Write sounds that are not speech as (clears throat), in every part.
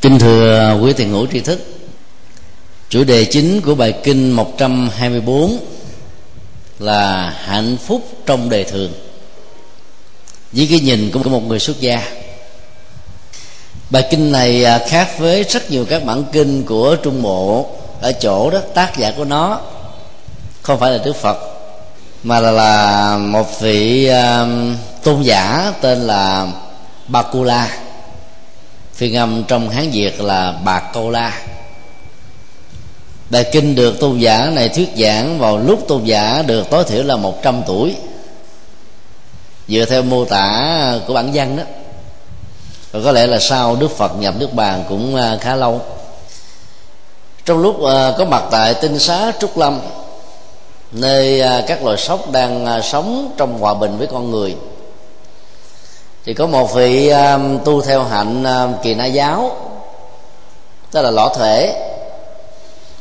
Kính thưa quý thiền hữu tri thức Chủ đề chính của bài kinh 124 là hạnh phúc trong đời thường. Với cái nhìn của một người xuất gia bài kinh này à, khác với rất nhiều các bản kinh của trung bộ ở chỗ đó tác giả của nó không phải là đức phật mà là, là một vị uh, tôn giả tên là bakula. Phiên âm trong hán việt là bạc câu la bài kinh được tôn giả này thuyết giảng vào lúc tôn giả được tối thiểu là 100 tuổi. Dựa theo mô tả của bản văn đó. Và có lẽ là sau đức phật nhập nước bàn cũng à, khá lâu. Trong lúc à, có mặt tại tinh xá trúc lâm, nơi à, các loài sóc đang sống trong hòa bình với con người thì có một vị um, tu theo hạnh um, kỳ na giáo tức là lõ thể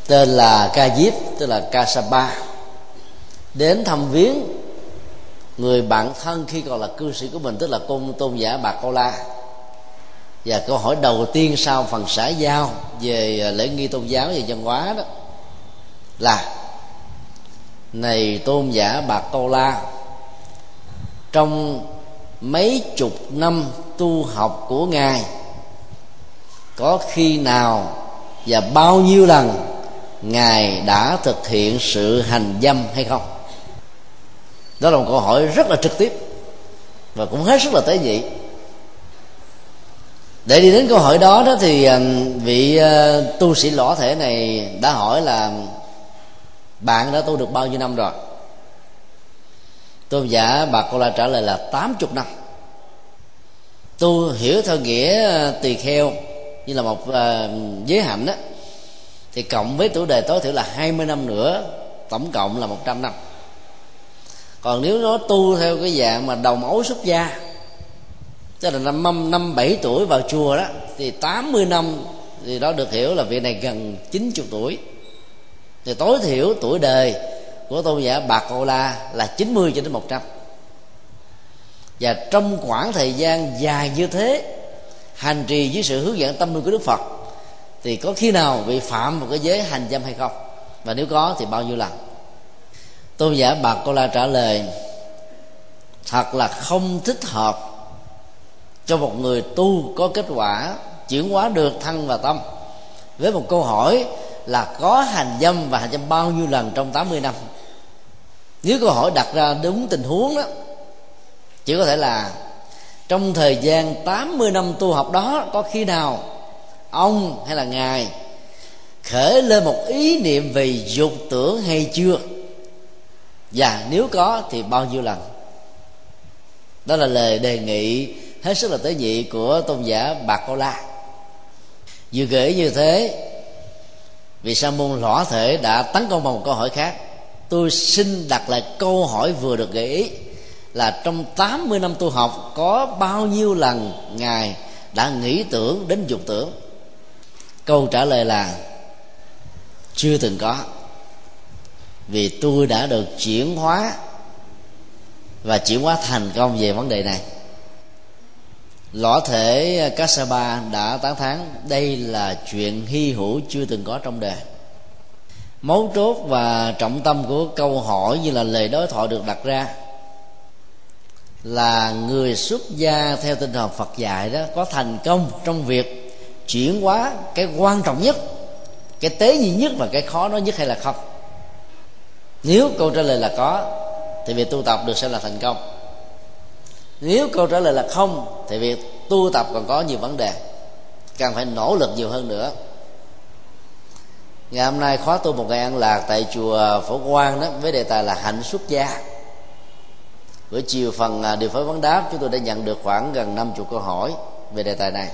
tên là ca diếp, tức là ca sapa đến thăm viếng người bạn thân khi còn là cư sĩ của mình, tức là tôn tôn giả bạc câu la. Và câu hỏi đầu tiên sau phần xã giao về à, lễ nghi tôn giáo và văn hóa đó là, này tôn giả bạc câu la, trong mấy chục năm tu học của ngài, có khi nào và bao nhiêu lần ngài đã thực hiện sự hành dâm hay không? Đó là một câu hỏi rất là trực tiếp và cũng hết sức là tế nhị. Để đi đến câu hỏi đó đó thì à, vị à, tu sĩ lõ thể này đã hỏi là bạn đã tu được bao nhiêu năm rồi? Tôn giả bà cô la trả lời là 80 năm. Tu hiểu theo nghĩa ờ, tỳ kheo như là một ờ, giới hạnh đó thì cộng với tuổi đời tối thiểu là 20 năm nữa, tổng cộng là 100 năm. Còn nếu nó tu theo cái dạng mà đầu máu xuất gia, tức là năm năm năm, bảy tuổi vào chùa đó, thì 80 năm thì đó được hiểu là vị này gần 90 tuổi. Thì tối thiểu tuổi đời của tôn giả bạc cô la là 90 cho đến 100 và trong khoảng thời gian dài như thế, hành trì dưới sự hướng dẫn tâm linh của đức phật, thì có khi nào bị phạm một cái giới hành dâm hay không? Và nếu có thì bao nhiêu lần? Tôn giả bạc cô la trả lời, thật là không thích hợp cho một người tu có kết quả, chuyển hóa được thân và tâm với một câu hỏi là có hành dâm và hành dâm bao nhiêu lần trong 80 năm? Nếu câu hỏi đặt ra đúng tình huống đó, chỉ có thể là trong thời gian 80 năm tu học đó, có khi nào ông hay là ngài khởi lên một ý niệm về dục tưởng hay chưa? Và nếu có thì bao nhiêu lần? Đó là lời đề nghị hết sức là tế nhị của tôn giả bạc cô la. Vừa kể như thế vì sa môn lõa thể đã tấn công bằng một câu hỏi khác tôi xin đặt lại câu hỏi vừa được gợi ý là trong 80 năm tu học, có bao nhiêu lần ngài đã nghĩ tưởng đến dục tưởng? Câu trả lời là, chưa từng có. Vì tôi đã được chuyển hóa và chuyển hóa thành công về vấn đề này. Lõa thể Kassapa đã tán thán, đây là chuyện hy hữu chưa từng có trong đời mấu chốt và trọng tâm của câu hỏi như là lời đối thoại được đặt ra là người xuất gia theo tinh thần Phật dạy đó có thành công trong việc chuyển hóa cái quan trọng nhất, cái tế nhị nhất và cái khó nói nhất hay là không. Nếu câu trả lời là có, thì việc tu tập được sẽ là thành công. Nếu câu trả lời là không, thì việc tu tập còn có nhiều vấn đề cần phải nỗ lực nhiều hơn nữa ngày hôm nay khóa tu một ngày ăn lạc tại chùa phổ quang đó, với đề tài là hạnh xuất gia. Buổi chiều phần à, điều phối vấn đáp, chúng tôi đã nhận được khoảng gần năm chục câu hỏi về đề tài này.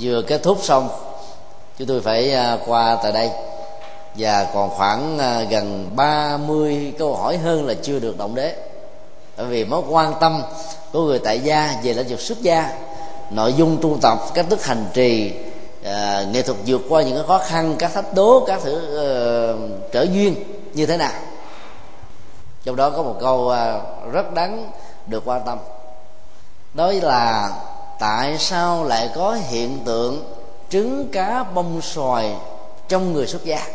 Vừa kết thúc xong, chúng tôi phải à, qua tại đây. Và còn khoảng à, gần 30 câu hỏi hơn là chưa được động đế. Bởi vì mối quan tâm của người tại gia về lĩnh vực xuất gia, nội dung tu tập, cách thức hành trì à, nghệ thuật vượt qua những cái khó khăn các thách đố các thử uh, ờ, trở duyên như thế nào? Trong đó có một câu uh, rất đáng được quan tâm. Đó là tại sao lại có hiện tượng trứng cá bông xoài trong người xuất gia?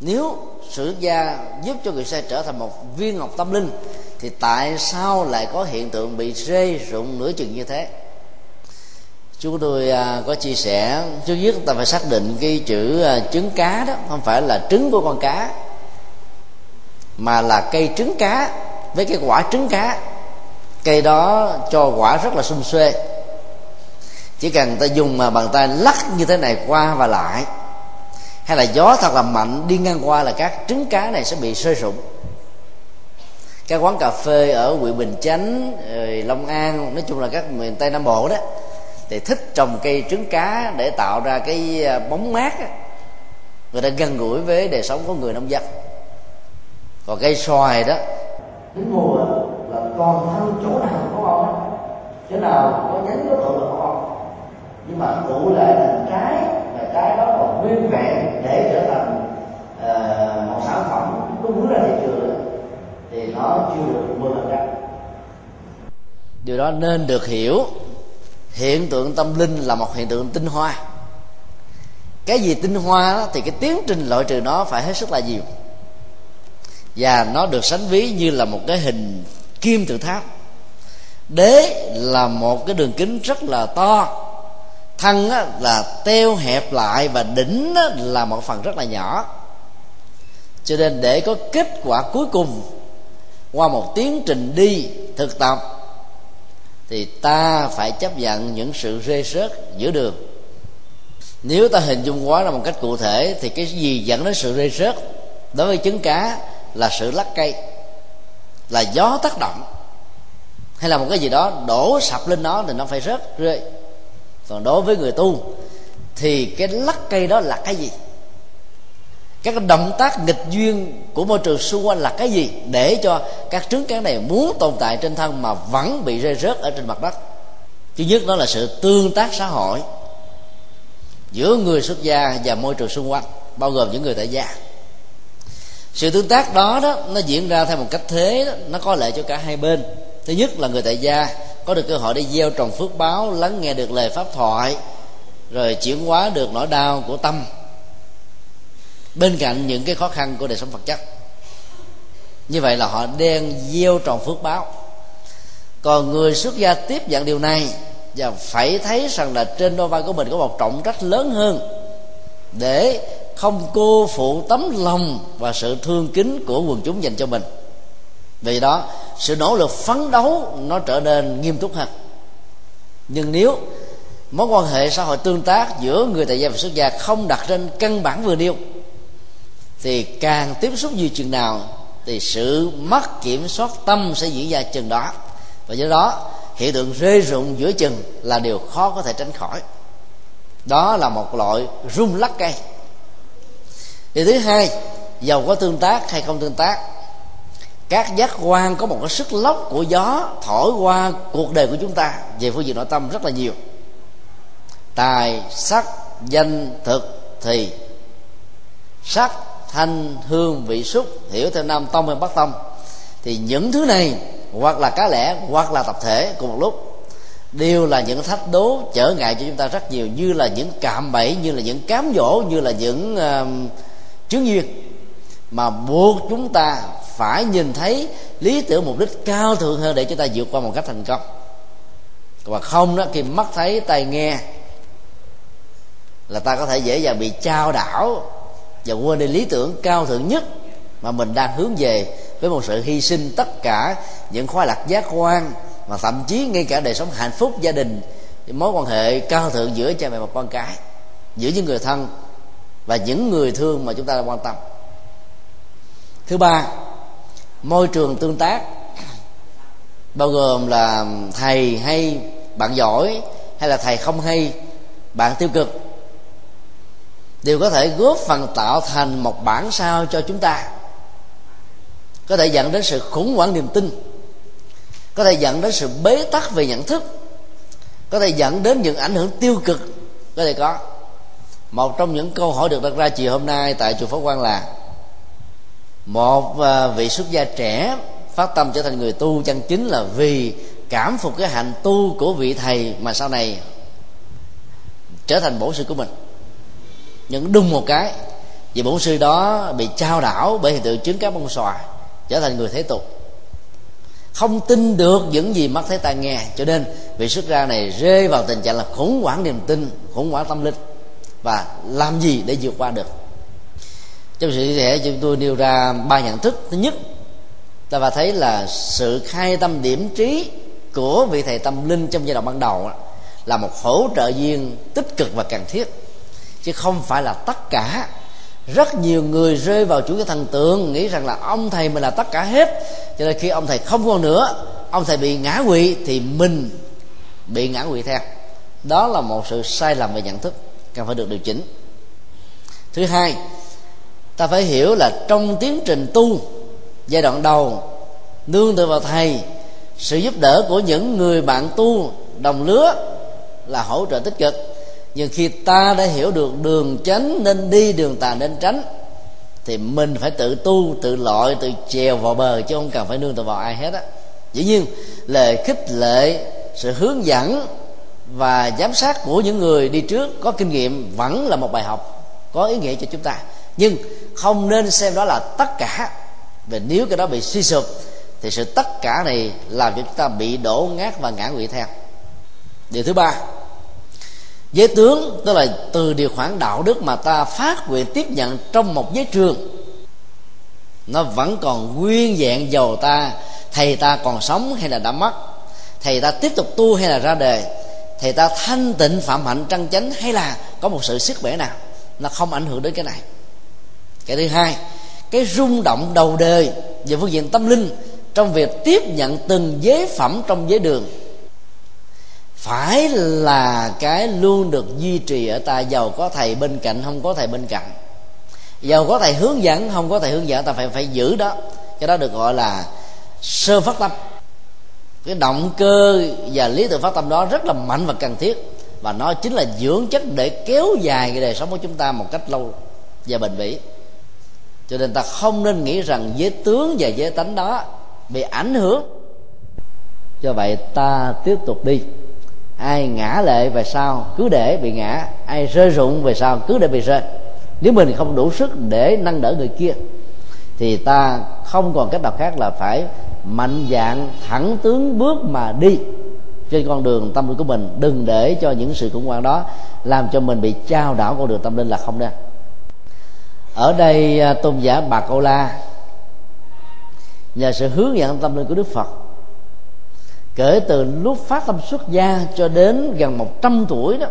Nếu sự xuất gia giúp cho người sai trở thành một viên ngọc tâm linh thì tại sao lại có hiện tượng bị rê rụng nửa chừng như thế? Chúng tôi à, có chia sẻ trước nhất ta phải xác định cái chữ à, trứng cá đó không phải là trứng của con cá mà là cây trứng cá với cái quả trứng cá. Cây đó cho quả rất là xung xuê. Chỉ cần ta dùng mà bàn tay lắc như thế này qua và lại hay là gió thật là mạnh đi ngang qua là các trứng cá này sẽ bị rơi rụng các quán cà phê ở huyện bình chánh long an nói chung là các miền tây nam bộ đó thì thích trồng cây trứng cá để tạo ra cái à, bóng mát người ta gần gũi với đời sống của người nông dân. Còn cây xoài đó đến mùa là toàn thân chỗ nào có bông chỗ nào có nhánh có tụ là có bông. Nhưng mà tụ lại thành trái và trái đó còn nguyên vẹn để trở thành uh, một sản phẩm cung ra thị trường. Thì nó chưa được mười phần trăm điều đó nên được hiểu hiện tượng tâm linh là một hiện tượng tinh hoa. Cái gì tinh hoa đó, thì cái tiến trình loại trừ nó phải hết sức là nhiều. Và nó được sánh ví như là một cái hình kim tự tháp. Đế là một cái đường kính rất là to. Thân á, là teo hẹp lại và đỉnh á, là một phần rất là nhỏ. Cho nên để có kết quả cuối cùng qua một tiến trình đi thực tập thì ta phải chấp nhận những sự rê rớt giữa đường. Nếu ta hình dung quá ra một cách cụ thể, thì cái gì dẫn đến sự rê rớt đối với trứng cá là sự lắc cây, là gió tác động, hay là một cái gì đó đổ sập lên nó thì nó phải rớt rơi. Còn đối với người tu, thì cái lắc cây đó là cái gì? Các động tác nghịch duyên của môi trường xung quanh là cái gì? Để cho các trứng cán này muốn tồn tại trên thân mà vẫn bị rơi rớt ở trên mặt đất. Thứ nhất đó là sự tương tác xã hội giữa người xuất gia và môi trường xung quanh bao gồm những người tại gia. Sự tương tác đó đó nó diễn ra theo một cách thế đó, nó có lợi cho cả hai bên. Thứ nhất là người tại gia có được cơ hội để gieo trồng phước báo lắng nghe được lời pháp thoại rồi chuyển hóa được nỗi đau của tâm bên cạnh những cái khó khăn của đời sống vật chất. Như vậy là họ đang gieo trồng phước báo. Còn người xuất gia tiếp nhận điều này và phải thấy rằng là trên đôi vai của mình có một trọng trách lớn hơn để không cô phụ tấm lòng và sự thương kính của quần chúng dành cho mình. Vì đó, sự nỗ lực phấn đấu nó trở nên nghiêm túc hơn. Nhưng nếu mối quan hệ xã hội tương tác giữa người tại gia và xuất gia không đặt trên căn bản vừa nêu thì càng tiếp xúc nhiều chừng nào, thì sự mất kiểm soát tâm sẽ diễn ra chừng đó. Và do đó, hiện tượng rơi rụng giữa chừng là điều khó có thể tránh khỏi. Đó là một loại rung lắc cây điều thứ hai, giàu có tương tác hay không tương tác? Các giác quan có một cái sức lốc của gió thổi qua cuộc đời của chúng ta. Về phương diện nội tâm rất là nhiều. Tài, sắc, danh, thực, thì. Sắc thanh hương vị xúc hiểu theo nam tông hay bắc tông thì những thứ này hoặc là cá lẻ hoặc là tập thể cùng một lúc đều là những thách đố trở ngại cho chúng ta rất nhiều như là những cạm bẫy như là những cám dỗ như là những uh, chướng duyên mà buộc chúng ta phải nhìn thấy lý tưởng mục đích cao thượng hơn để chúng ta vượt qua một cách thành công. Và không đó khi mắt thấy tai nghe là ta có thể dễ dàng bị trao đảo và quên đi lý tưởng cao thượng nhất mà mình đang hướng về với một sự hy sinh tất cả những khoái lạc giác quan mà thậm chí ngay cả đời sống hạnh phúc gia đình, mối quan hệ cao thượng giữa cha mẹ và con cái, giữa những người thân và những người thương mà chúng ta đang quan tâm. Thứ ba, môi trường tương tác, bao gồm là thầy hay bạn giỏi hay là thầy không hay, bạn tiêu cực đều có thể góp phần tạo thành một bản sao cho chúng ta. Có thể dẫn đến sự khủng hoảng niềm tin. Có thể dẫn đến sự bế tắc về nhận thức. Có thể dẫn đến những ảnh hưởng tiêu cực. Có thể có. Một trong những câu hỏi được đặt ra chiều hôm nay tại chùa pháp quan là, một à, vị xuất gia trẻ phát tâm trở thành người tu chân chính là vì cảm phục cái hạnh tu của vị thầy mà sau này trở thành bổ sư của mình nhưng đúng một cái vì bổn sư đó bị trao đảo bởi hiện tượng chứng cá bông xòa trở thành người thế tục. Không tin được những gì mắt thấy tai nghe, cho nên vị xuất gia này rơi vào tình trạng là khủng hoảng niềm tin, khủng hoảng tâm linh, và làm gì để vượt qua được? Trong sự chia sẻ chúng tôi nêu ra ba nhận thức. Thứ nhất, ta và thấy là sự khai tâm điểm trí của vị thầy tâm linh trong giai đoạn ban đầu là một hỗ trợ viên tích cực và cần thiết chứ không phải là tất cả. Rất nhiều người rơi vào chủ nghĩa thần tượng, nghĩ rằng là ông thầy mình là tất cả hết. Cho nên khi ông thầy không còn nữa, ông thầy bị ngã quỵ thì mình bị ngã quỵ theo. Đó là một sự sai lầm về nhận thức, cần phải được điều chỉnh. Thứ hai, ta phải hiểu là trong tiến trình tu, giai đoạn đầu, nương tựa vào thầy, sự giúp đỡ của những người bạn tu, đồng lứa là hỗ trợ tích cực nhưng khi ta đã hiểu được đường tránh nên đi đường tà nên tránh, thì mình phải tự tu, tự lội, tự chèo vào bờ chứ không cần phải nương tựa vào ai hết á. Dĩ nhiên lời khích lệ, sự hướng dẫn và giám sát của những người đi trước có kinh nghiệm vẫn là một bài học, có ý nghĩa cho chúng ta. Nhưng không nên xem đó là tất cả và nếu cái đó bị suy sụp, thì sự tất cả này làm cho chúng ta bị đổ ngát và ngã quỵ theo. Điều thứ ba giới tướng, tức là từ điều khoản đạo đức mà ta phát nguyện tiếp nhận trong một giới trường, nó vẫn còn nguyên dạng giàu ta, thầy ta còn sống hay là đã mất, thầy ta tiếp tục tu hay là ra đời thầy ta thanh tịnh phạm hạnh trăng chánh hay là có một sự sức khỏe nào, nó không ảnh hưởng đến cái này. Cái thứ hai, cái rung động đầu đời về phương diện tâm linh trong việc tiếp nhận từng giới phẩm trong giới đường phải là cái luôn được duy trì ở ta. Giàu có thầy bên cạnh, không có thầy bên cạnh. Giàu có thầy hướng dẫn, không có thầy hướng dẫn, ta phải phải giữ đó. Cái đó được gọi là sơ phát tâm. Cái động cơ và lý tưởng phát tâm đó rất là mạnh và cần thiết. Và nó chính là dưỡng chất để kéo dài cái đời sống của chúng ta một cách lâu và bền bỉ. Cho nên ta không nên nghĩ rằng giới tướng và giới tánh đó bị ảnh hưởng. Do vậy ta tiếp tục đi ai ngã lệ về sau, cứ để bị ngã. Ai rơi rụng về sau, cứ để bị rơi. Nếu mình không đủ sức để nâng đỡ người kia, thì ta không còn cách nào khác là phải mạnh dạng thẳng tướng bước mà đi trên con đường tâm linh của mình. Đừng để cho những sự khủng hoảng đó làm cho mình bị trao đảo con đường tâm linh là không nên. Ở đây à, tôn giả bà câu la, nhờ sự hướng dẫn tâm linh của đức phật kể từ lúc phát tâm xuất gia cho đến gần 100 tuổi đó,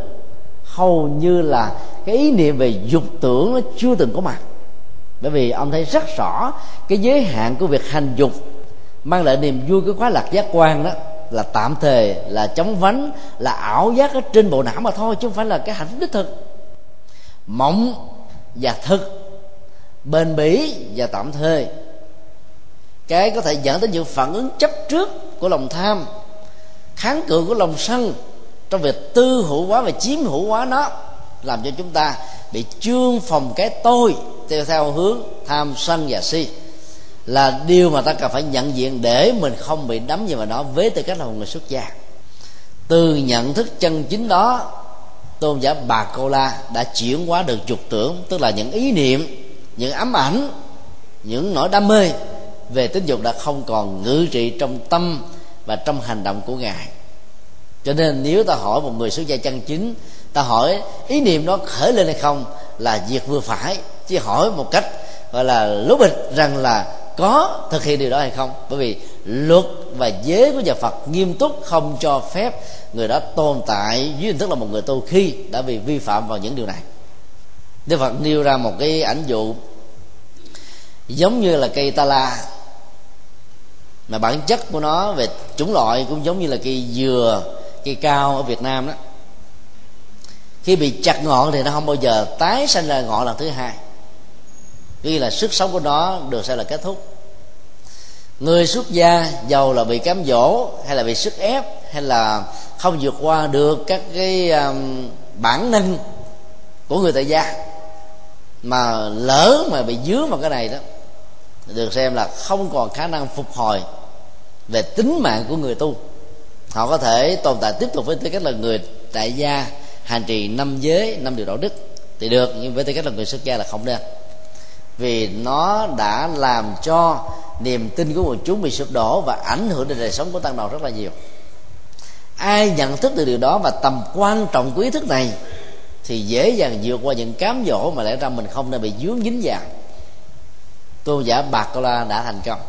hầu như là cái ý niệm về dục tưởng nó chưa từng có mặt. Bởi vì ông thấy rất rõ cái giới hạn của việc hành dục mang lại niềm vui cái khóa lạc giác quan đó là tạm thời, là chống vánh, là ảo giác ở trên bộ não mà thôi, chứ không phải là cái hạnh phúc đích thực. Mộng và thực, bền bỉ và tạm thời. Cái có thể dẫn đến những phản ứng chấp trước của lòng tham, kháng cự của lòng sân trong việc tư hữu hóa và chiếm hữu hóa nó, làm cho chúng ta bị chương phòng cái tôi theo theo hướng tham sân và si. Là điều mà ta cần phải nhận diện để mình không bị đắm vào nó với tư cách là một người xuất gia. Từ nhận thức chân chính đó, tôn giả bà cô la đã chuyển hóa được dục tưởng, tức là những ý niệm, những ám ảnh, những nỗi đam mê về tính dục đã không còn ngữ trị trong tâm và trong hành động của ngài. Cho nên nếu ta hỏi một người xuất gia chân chính, ta hỏi ý niệm đó khởi lên hay không là việc vừa phải chứ hỏi một cách gọi là lố bịch rằng là có thực hiện điều đó hay không. Bởi vì luật và giới của nhà phật nghiêm túc không cho phép người đó tồn tại dưới hình thức là một người tu khi đã bị vi phạm vào những điều này. Đức phật nêu ra một cái ảnh dụ giống như là cây ta la mà bản chất của nó về chủng loại cũng giống như là cây dừa cây cao ở việt nam đó. Khi bị chặt ngọn thì nó không bao giờ tái sinh ra ngọn lần thứ hai. Vì là sức sống của nó được sẽ là kết thúc. Người xuất gia giàu là bị cám dỗ hay là bị sức ép hay là không vượt qua được các cái um, bản năng của người tại gia. Mà lỡ mà bị dướng vào cái này đó được xem là không còn khả năng phục hồi về tính mạng của người tu. Họ có thể tồn tại tiếp tục với tư cách là người tại gia hành trì năm giới năm điều đạo đức thì được nhưng với tư cách là người xuất gia là không được, vì nó đã làm cho niềm tin của quần chúng bị sụp đổ và ảnh hưởng đến đời sống của tăng đoàn rất là nhiều. Ai nhận thức được điều đó và tầm quan trọng của ý thức này thì dễ dàng vượt qua những cám dỗ mà lẽ ra mình không nên bị dướng dính vào tôn giả bạc cô la đã thành công.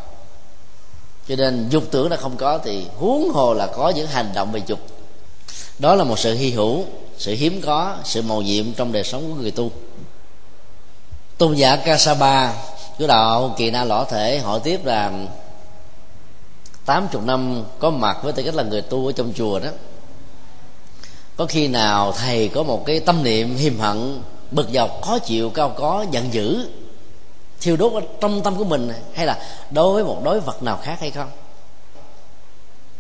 Cho nên dục tưởng là không có thì huống hồ là có những hành động về dục. Đó là một sự hy hữu, sự hiếm có, sự màu nhiệm trong đời sống của người tu. Tôn giả Kasaba của đạo kỳ na lõ thể hỏi tiếp là tám chục năm có mặt với tư cách là người tu ở trong chùa đó. Có khi nào thầy có một cái tâm niệm hiềm hận, bực dọc, khó chịu, cao có, giận dữ thiêu đốt ở trong tâm của mình hay là đối với một đối vật nào khác hay không?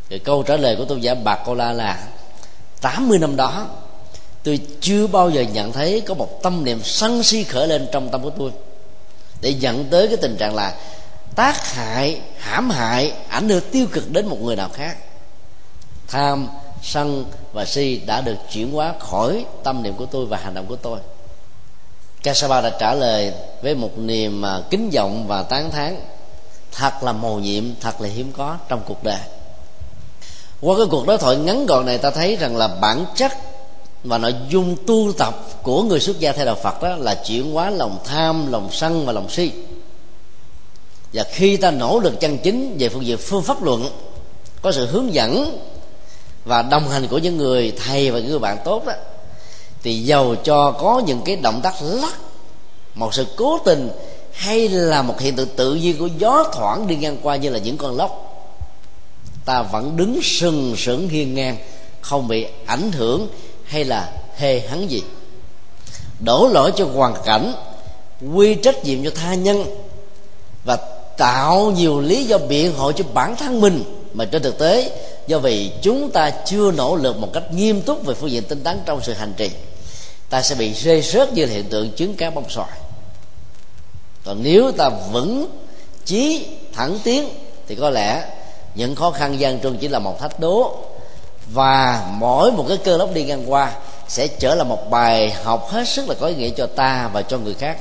Thì câu trả lời của tôn giả bạc cô la là 80 năm đó, tôi chưa bao giờ nhận thấy có một tâm niệm sân si khởi lên trong tâm của tôi để dẫn tới cái tình trạng là tác hại, hãm hại, ảnh hưởng tiêu cực đến một người nào khác. Tham, sân và si đã được chuyển hóa khỏi tâm niệm của tôi và hành động của tôi. Kasapa đã trả lời với một niềm à, kính vọng và tán thán thật là mầu nhiệm thật là hiếm có trong cuộc đời qua cái cuộc đối thoại ngắn gọn này ta thấy rằng là bản chất và nội dung tu tập của người xuất gia theo đạo Phật đó là chuyển hóa lòng tham, lòng sân và lòng si. Và khi ta nỗ lực chân chính về phương diện phương pháp luận có sự hướng dẫn và đồng hành của những người thầy và những người bạn tốt đó thì giàu cho có những cái động tác lắc. Một sự cố tình hay là một hiện tượng tự nhiên của gió thoảng đi ngang qua như là những con lốc. Ta vẫn đứng sừng sững hiên ngang, không bị ảnh hưởng hay là hề hắn gì. Đổ lỗi cho hoàn cảnh, quy trách nhiệm cho tha nhân và tạo nhiều lý do biện hộ cho bản thân mình. Mà trên thực tế, do vì chúng ta chưa nỗ lực một cách nghiêm túc về phương diện tinh tấn trong sự hành trì ta sẽ bị rơi rớt như hiện tượng trứng cá bông xoài. Còn nếu ta vững chí thẳng tiến, thì có lẽ những khó khăn gian truân chỉ là một thách đố. Và mỗi một cái cơ lốc đi ngang qua sẽ trở là một bài học hết sức là có ý nghĩa cho ta và cho người khác.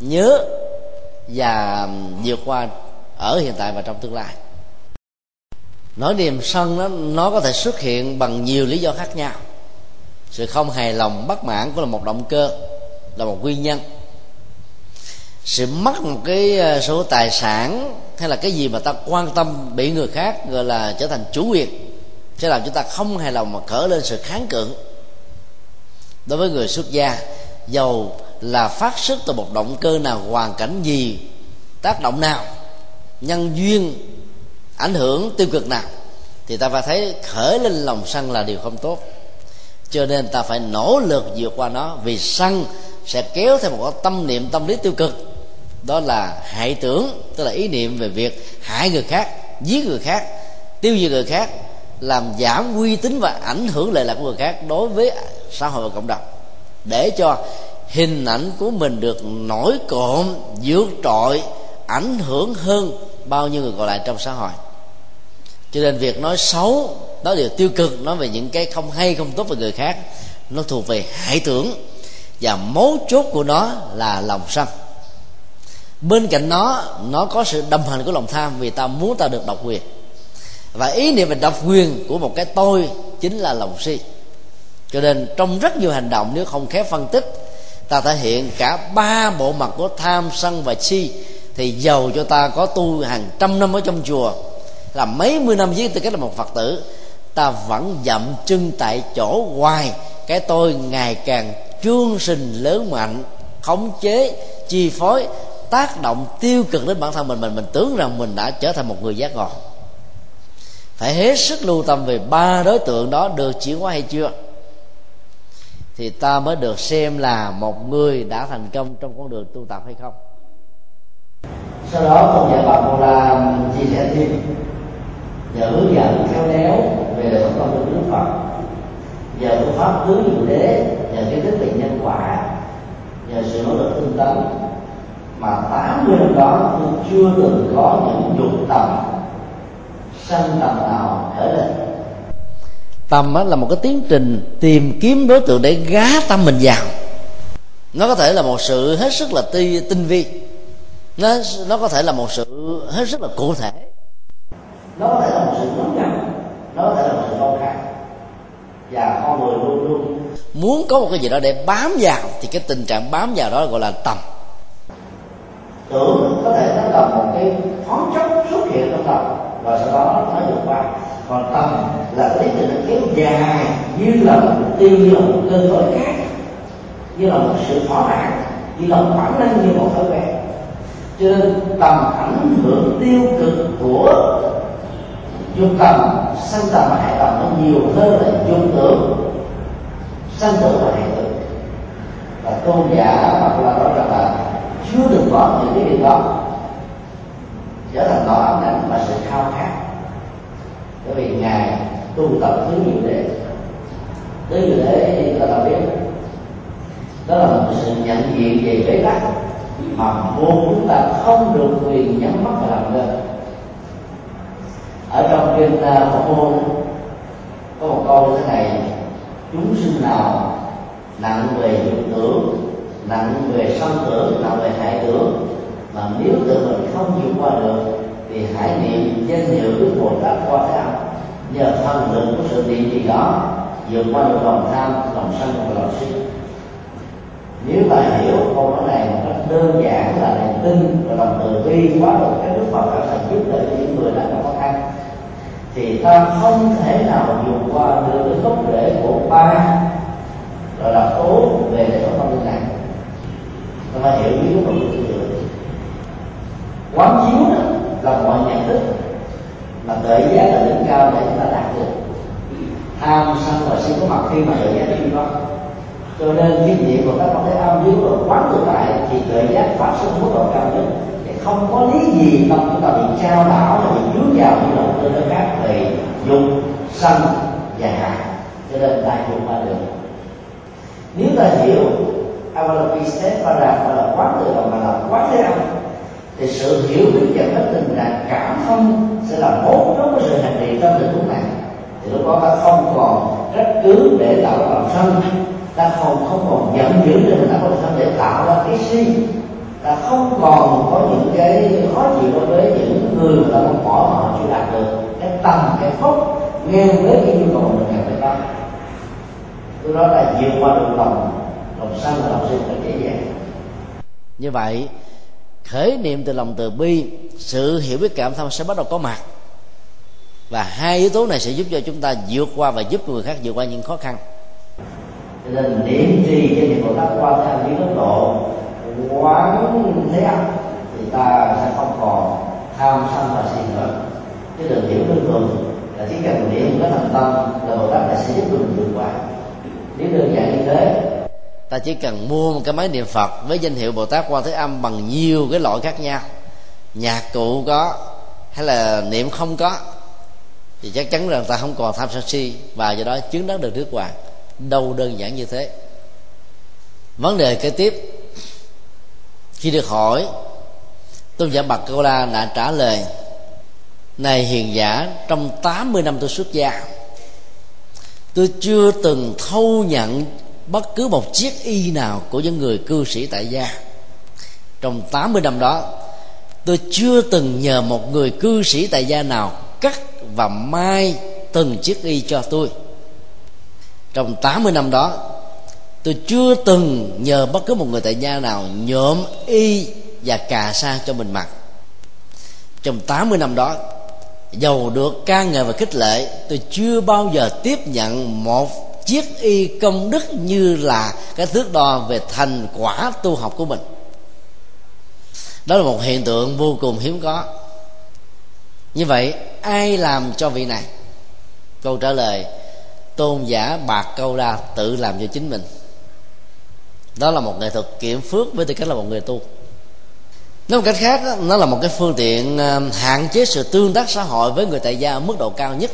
Nhớ và vượt qua ở hiện tại và trong tương lai. Nỗi niềm sân nó nó có thể xuất hiện bằng nhiều lý do khác nhau sự không hài lòng bất mãn cũng là một động cơ, là một nguyên nhân. Sự mất một cái ờ, số tài sản hay là cái gì mà ta quan tâm bị người khác gọi là trở thành chủ quyền, sẽ làm chúng ta không hài lòng mà khởi lên sự kháng cự. Đối với người xuất gia, dầu là phát xuất từ một động cơ nào, hoàn cảnh gì, tác động nào, nhân duyên, ảnh hưởng tiêu cực nào, thì ta phải thấy khởi lên lòng sân là điều không tốt cho nên ta phải nỗ lực vượt qua nó, vì sân sẽ kéo theo một tâm niệm, tâm lý tiêu cực. Đó là hại tưởng, tức là ý niệm về việc hại người khác, giết người khác, tiêu diệt người khác, làm giảm uy tín và ảnh hưởng lệ lạc của người khác đối với xã hội và cộng đồng. Để cho hình ảnh của mình được nổi cộm, vượt trội, ảnh hưởng hơn bao nhiêu người còn lại trong xã hội cho nên việc nói xấu, nói điều tiêu cực, nói về những cái không hay, không tốt về người khác, nó thuộc về hại tưởng. Và mấu chốt của nó là lòng sân. Bên cạnh nó nó có sự đồng hành của lòng tham vì ta muốn ta được độc quyền. Và ý niệm về độc quyền của một cái tôi chính là lòng si. Cho nên trong rất nhiều hành động, nếu không khéo phân tích, ta thể hiện cả ba bộ mặt của tham, sân và si, thì giàu cho ta có tu hàng trăm năm ở trong chùa là mấy mươi năm với tư cách là một phật tử, ta vẫn dậm chân tại chỗ hoài. Cái tôi ngày càng trương sinh lớn mạnh, khống chế, chi phối, tác động tiêu cực đến bản thân mình mình mình tưởng rằng mình đã trở thành một người giác ngộ. Phải hết sức lưu tâm về ba đối tượng đó được chuyển hóa hay chưa? Thì ta mới được xem là một người đã thành công trong con đường tu tập hay không? Sau đó tôn dạy bạn là chia sẻ thêm dữ hướng dẫn khéo léo về đời sống tâm linh đức phật. Nhờ phương pháp hướng diệu đế nhờ kiến thức về nhân quả nhờ sự nỗ lực tinh tấn mà 80 năm đó tôi chưa từng có những dục tầm sân tầm nào khởi lên. Tâm là một cái tiến trình tìm kiếm đối tượng để gá tâm mình vào. Nó có thể là một sự hết sức là ti, tinh vi. Nó nó có thể là một sự hết sức là cụ thể nó có thể là một sự nóng nhầm nó có thể là một sự công khai và con người luôn luôn muốn có một cái gì đó để bám vào thì cái tình trạng bám vào đó gọi là tầm. Tưởng có thể nó là một cái thoáng chốc xuất hiện trong tâm và sau đó nó vượt qua. Còn tâm là cái tiến trình kéo dài như là một mục tiêu như là một cơn khởi khác như là một sự thỏa mãn như là một bản năng như một thói quen. Cho nên tầm ảnh hưởng tiêu cực của dung tầm, sanh tầm và hại tầm nó nhiều hơn là dung tưởng. Sanh tưởng và hại tưởng. Và tôn giả hoặc là nói rằng là chưa được có những cái điều đó, trở thành tòa ám ảnh và sự khao khát. Bởi vì ngài tu tập thứ nhiều để tới nhiều thế thì ta đã biết, đó là một sự nhận diện về bế tắc mà vô chúng ta không được quyền nhắm mắt và làm được ở trong kinh Phật môn, có một câu như thế này chúng sinh nào nặng về dục tưởng, nặng về sân tưởng, nặng về hại tưởng, mà nếu tự mình không vượt qua được, thì hãy niệm danh hiệu đức bồ tát qua tham nhờ thần lực của sự niệm gì đó, vượt qua được lòng tham, lòng sân và lòng si. Nếu ta hiểu câu nói này một cách đơn giản là niềm tin và lòng từ bi quá độ các đức phật đã thành giúp đỡ những người đang gặp khó khăn thì ta không thể nào vượt qua được cái gốc rễ của ba gọi là tố về cái có tâm linh này. Ta phải hiểu biết của mình quán chiếu đó là mọi nhận thức là tự giác là đỉnh cao để chúng ta đạt được. Tham sân và si có mặt khi mà tự giác đi đó. Cho nên khi niệm của các con thấy âm dưới và quán tự tại thì tự giác phát sinh mức độ cao nhất không có lý gì tâm chúng ta bị trao đảo là bị dướng vào như là cơ đối khác về dục sân và hạ. Cho nên ta vượt qua được. Nếu ta hiểu Avalokiteshvara là quán tự động mà là quán thế âm, thì sự hiểu biết và cái tình trạng cảm thông sẽ là một chốt của sự hành trì trong tình huống này thì lúc đó ta không còn trách cứ để tạo ra lòng sân, ta không không còn giận dữ để mình tạo lòng sân để tạo ra cái si ta không còn có những cái khó chịu đối với những người mà ta không bỏ mà họ chưa đạt được. Cái tầm cái phúc ngang với cái nhu cầu mình cần phải có từ đó là vượt qua được lòng lòng sân và lòng si cách dễ dàng như vậy khởi niệm từ lòng từ bi sự hiểu biết cảm thông sẽ bắt đầu có mặt. Và hai yếu tố này sẽ giúp cho chúng ta vượt qua và giúp người khác vượt qua những khó khăn. Cho nên niệm trì cho niệm bồ tát qua theo những mức độ quán thế âm thì ta sẽ không còn tham sân và si nữa. Chứ đừng hiểu đơn thuần là chỉ cần niệm cái thành tâm là bồ tát là sẽ giúp mình vượt qua. Nếu đơn giản như thế, ta chỉ cần mua một cái máy niệm phật với danh hiệu bồ tát quan thế âm bằng nhiều cái loại khác nhau. Nhạc cụ có, hay là niệm không có, thì chắc chắn rằng ta không còn tham sân si, và do đó chứng đắc được nước hoàng. Đâu đơn giản như thế. Vấn đề kế tiếp khi được hỏi, tôn giả bạc câu la đã trả lời, này hiền giả, trong 80 năm tôi xuất gia, tôi chưa từng thâu nhận bất cứ một chiếc y nào của những người cư sĩ tại gia. Trong 80 năm đó, tôi chưa từng nhờ một người cư sĩ tại gia nào cắt và mai từng chiếc y cho tôi. Trong 80 năm đó tôi chưa từng nhờ bất cứ một người tại gia nào nhuộm y và cà sa cho mình mặc. Trong 80 năm đó giàu được ca ngợi và khích lệ, tôi chưa bao giờ tiếp nhận một chiếc y công đức như là cái thước đo về thành quả tu học của mình. Đó là một hiện tượng vô cùng hiếm có. Như vậy, ai làm cho vị này? Câu trả lời, tôn giả bạc câu ra tự làm cho chính mình đó là một nghệ thuật kiểm phước với tư cách là một người tu. Nói một cách khác nó là một cái phương tiện à, hạn chế sự tương tác xã hội với người tại gia ở mức độ cao nhất.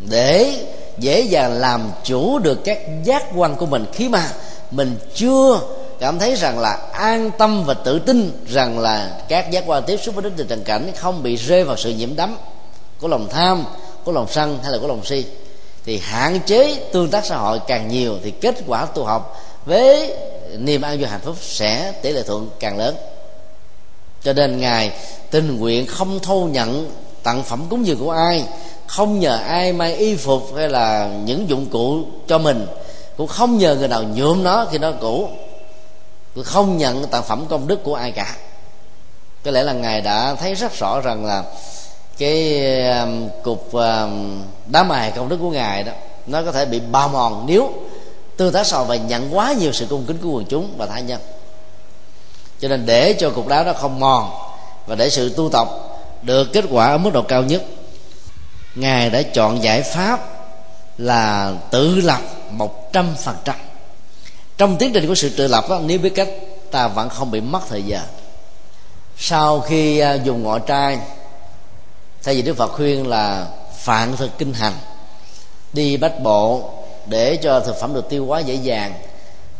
Để dễ dàng làm chủ được các giác quan của mình, khi mà mình chưa cảm thấy rằng là an tâm và tự tin rằng là các giác quan tiếp xúc với đến từ trần cảnh không bị rơi vào sự nhiễm đắm của lòng tham, của lòng sân hay là của lòng si, thì hạn chế tương tác xã hội càng nhiều thì kết quả tu học với niềm an vui hạnh phúc sẽ tỷ lệ thuận càng lớn. Cho nên ngài tình nguyện không thu nhận tặng phẩm cúng dường của ai, không nhờ ai may y phục hay là những dụng cụ cho mình, cũng không nhờ người nào nhuộm nó khi nó cũ, cũng không nhận tặng phẩm công đức của ai cả. Có lẽ là ngài đã thấy rất rõ rằng là cái um, cục um, đá mài công đức của ngài đó, nó có thể bị bao mòn nếu tương tác xã và nhận quá nhiều sự cung kính của quần chúng và tha nhân. Cho nên để cho cục đá nó không mòn và để sự tu tập được kết quả ở mức độ cao nhất ngài đã chọn giải pháp là tự lập một trăm phần trăm. Trong tiến trình của sự tự lập đó, nếu biết cách ta vẫn không bị mất thời gian sau khi à, dùng ngọ trai thay vì đức phật khuyên là phạn thực kinh hành đi bách bộ để cho thực phẩm được tiêu hóa dễ dàng,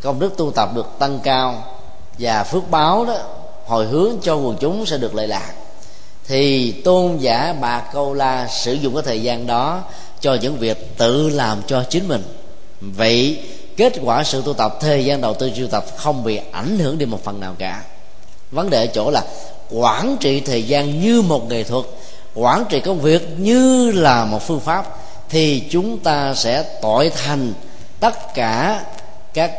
công đức tu tập được tăng cao và phước báo đó, hồi hướng cho quần chúng sẽ được lợi lạc. Thì tôn giả bà câu la sử dụng cái thời gian đó cho những việc tự làm cho chính mình. Vậy kết quả sự tu tập, thời gian đầu tư tu tập không bị ảnh hưởng đi một phần nào cả. Vấn đề ở chỗ là quản trị thời gian như một nghệ thuật, quản trị công việc như là một phương pháp thì chúng ta sẽ tội thành tất cả các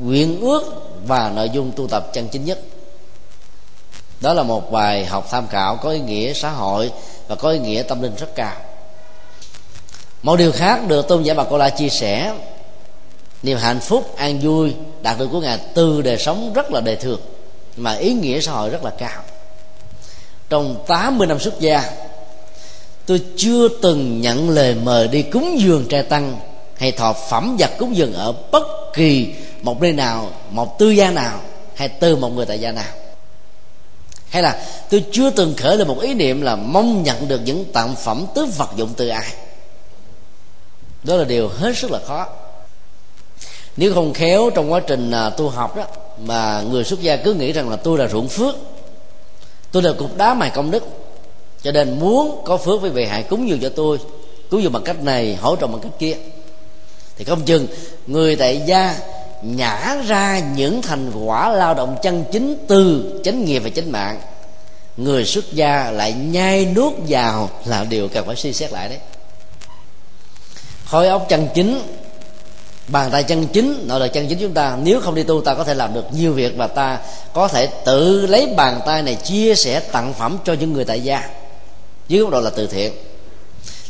nguyện ước và nội dung tu tập chân chính nhất. Đó là một bài học tham khảo có ý nghĩa xã hội và có ý nghĩa tâm linh rất cao. Một điều khác được tôn giả bà cô la chia sẻ, niềm hạnh phúc, an vui đạt được của ngài từ đời sống rất là đời thường, mà ý nghĩa xã hội rất là cao. Trong 80 năm xuất gia tôi chưa từng nhận lời mời đi cúng dường trai tăng hay thọ phẩm vật cúng dường ở bất kỳ một nơi nào, một tư gia nào hay từ một người tại gia nào. Hay là tôi chưa từng khởi lên một ý niệm là mong nhận được những tặng phẩm tứ vật dụng từ ai. Đó là điều hết sức là khó. Nếu không khéo trong quá trình à, tu học đó, mà người xuất gia cứ nghĩ rằng là tôi là ruộng phước, tôi là cục đá mài công đức cho nên muốn có phước với vị hại cúng dường cho tôi, cúng dường bằng cách này, hỗ trợ bằng cách kia. Thì không chừng, người tại gia nhả ra những thành quả lao động chân chính từ chánh nghiệp và chánh mạng. Người xuất gia lại nhai nuốt vào là điều cần phải suy xét lại đấy. Khối óc chân chính, bàn tay chân chính, nội lực chân chính chúng ta, nếu không đi tu ta có thể làm được nhiều việc và ta có thể tự lấy bàn tay này chia sẻ tặng phẩm cho những người tại gia dưới góc độ là từ thiện.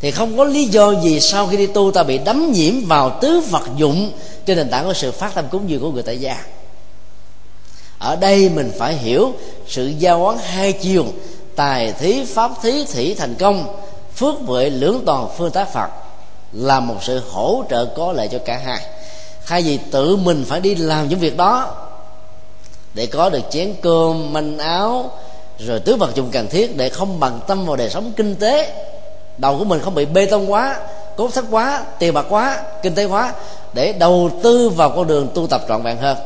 Thì không có lý do gì sau khi đi tu ta bị đắm nhiễm vào tứ vật dụng trên nền tảng của sự phát tâm cúng dường của người tại gia. Ở đây mình phải hiểu sự giao quán hai chiều, tài thí, pháp thí, thủy thành công, phước huệ lưỡng toàn phương tác phật, là một sự hỗ trợ có lợi cho cả hai. Thay vì tự mình phải đi làm những việc đó, để có được chén cơm, manh áo rồi tứ vật dụng cần thiết để không bằng tâm vào đời sống kinh tế. Đầu của mình không bị bê tông quá, cốt sắt quá, tiền bạc quá, kinh tế quá, để đầu tư vào con đường tu tập trọn vẹn hơn.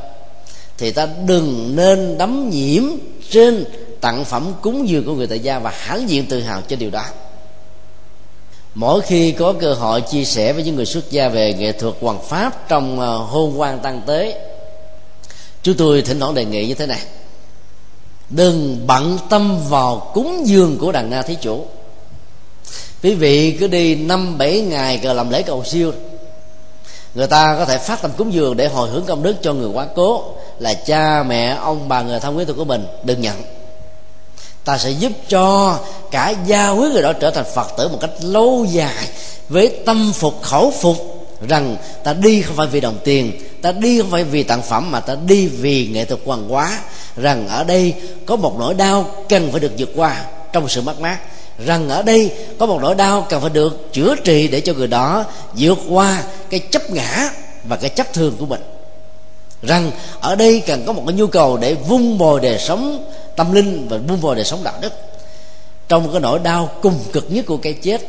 Thì ta đừng nên đắm nhiễm trên tặng phẩm cúng dường của người tại gia và hãnh diện tự hào trên điều đó. Mỗi khi có cơ hội chia sẻ với những người xuất gia về nghệ thuật hoàng pháp trong ờ, hôn quan tăng tế, chúng tôi thỉnh thoảng đề nghị như thế này đừng bận tâm vào cúng dường của đàn na thí chủ. Quý vị cứ đi năm, bảy ngày rồi làm lễ cầu siêu. Người ta có thể phát tâm cúng dường để hồi hướng công đức cho người quá cố là cha, mẹ, ông, bà, người thân quý thuộc của mình. Đừng nhận. Ta sẽ giúp cho cả gia quý người đó trở thành phật tử một cách lâu dài với tâm phục, khẩu phục rằng ta đi không phải vì đồng tiền ta đi không phải vì tặng phẩm mà ta đi vì nghệ thuật hoàng hóa. Rằng ở đây có một nỗi đau cần phải được vượt qua trong sự mất mát. Rằng ở đây có một nỗi đau cần phải được chữa trị để cho người đó vượt qua cái chấp ngã và cái chấp thương của mình. Rằng ở đây cần có một cái nhu cầu để vun bồi đời sống tâm linh và vun bồi đời sống đạo đức. Trong cái nỗi đau cùng cực nhất của cái chết,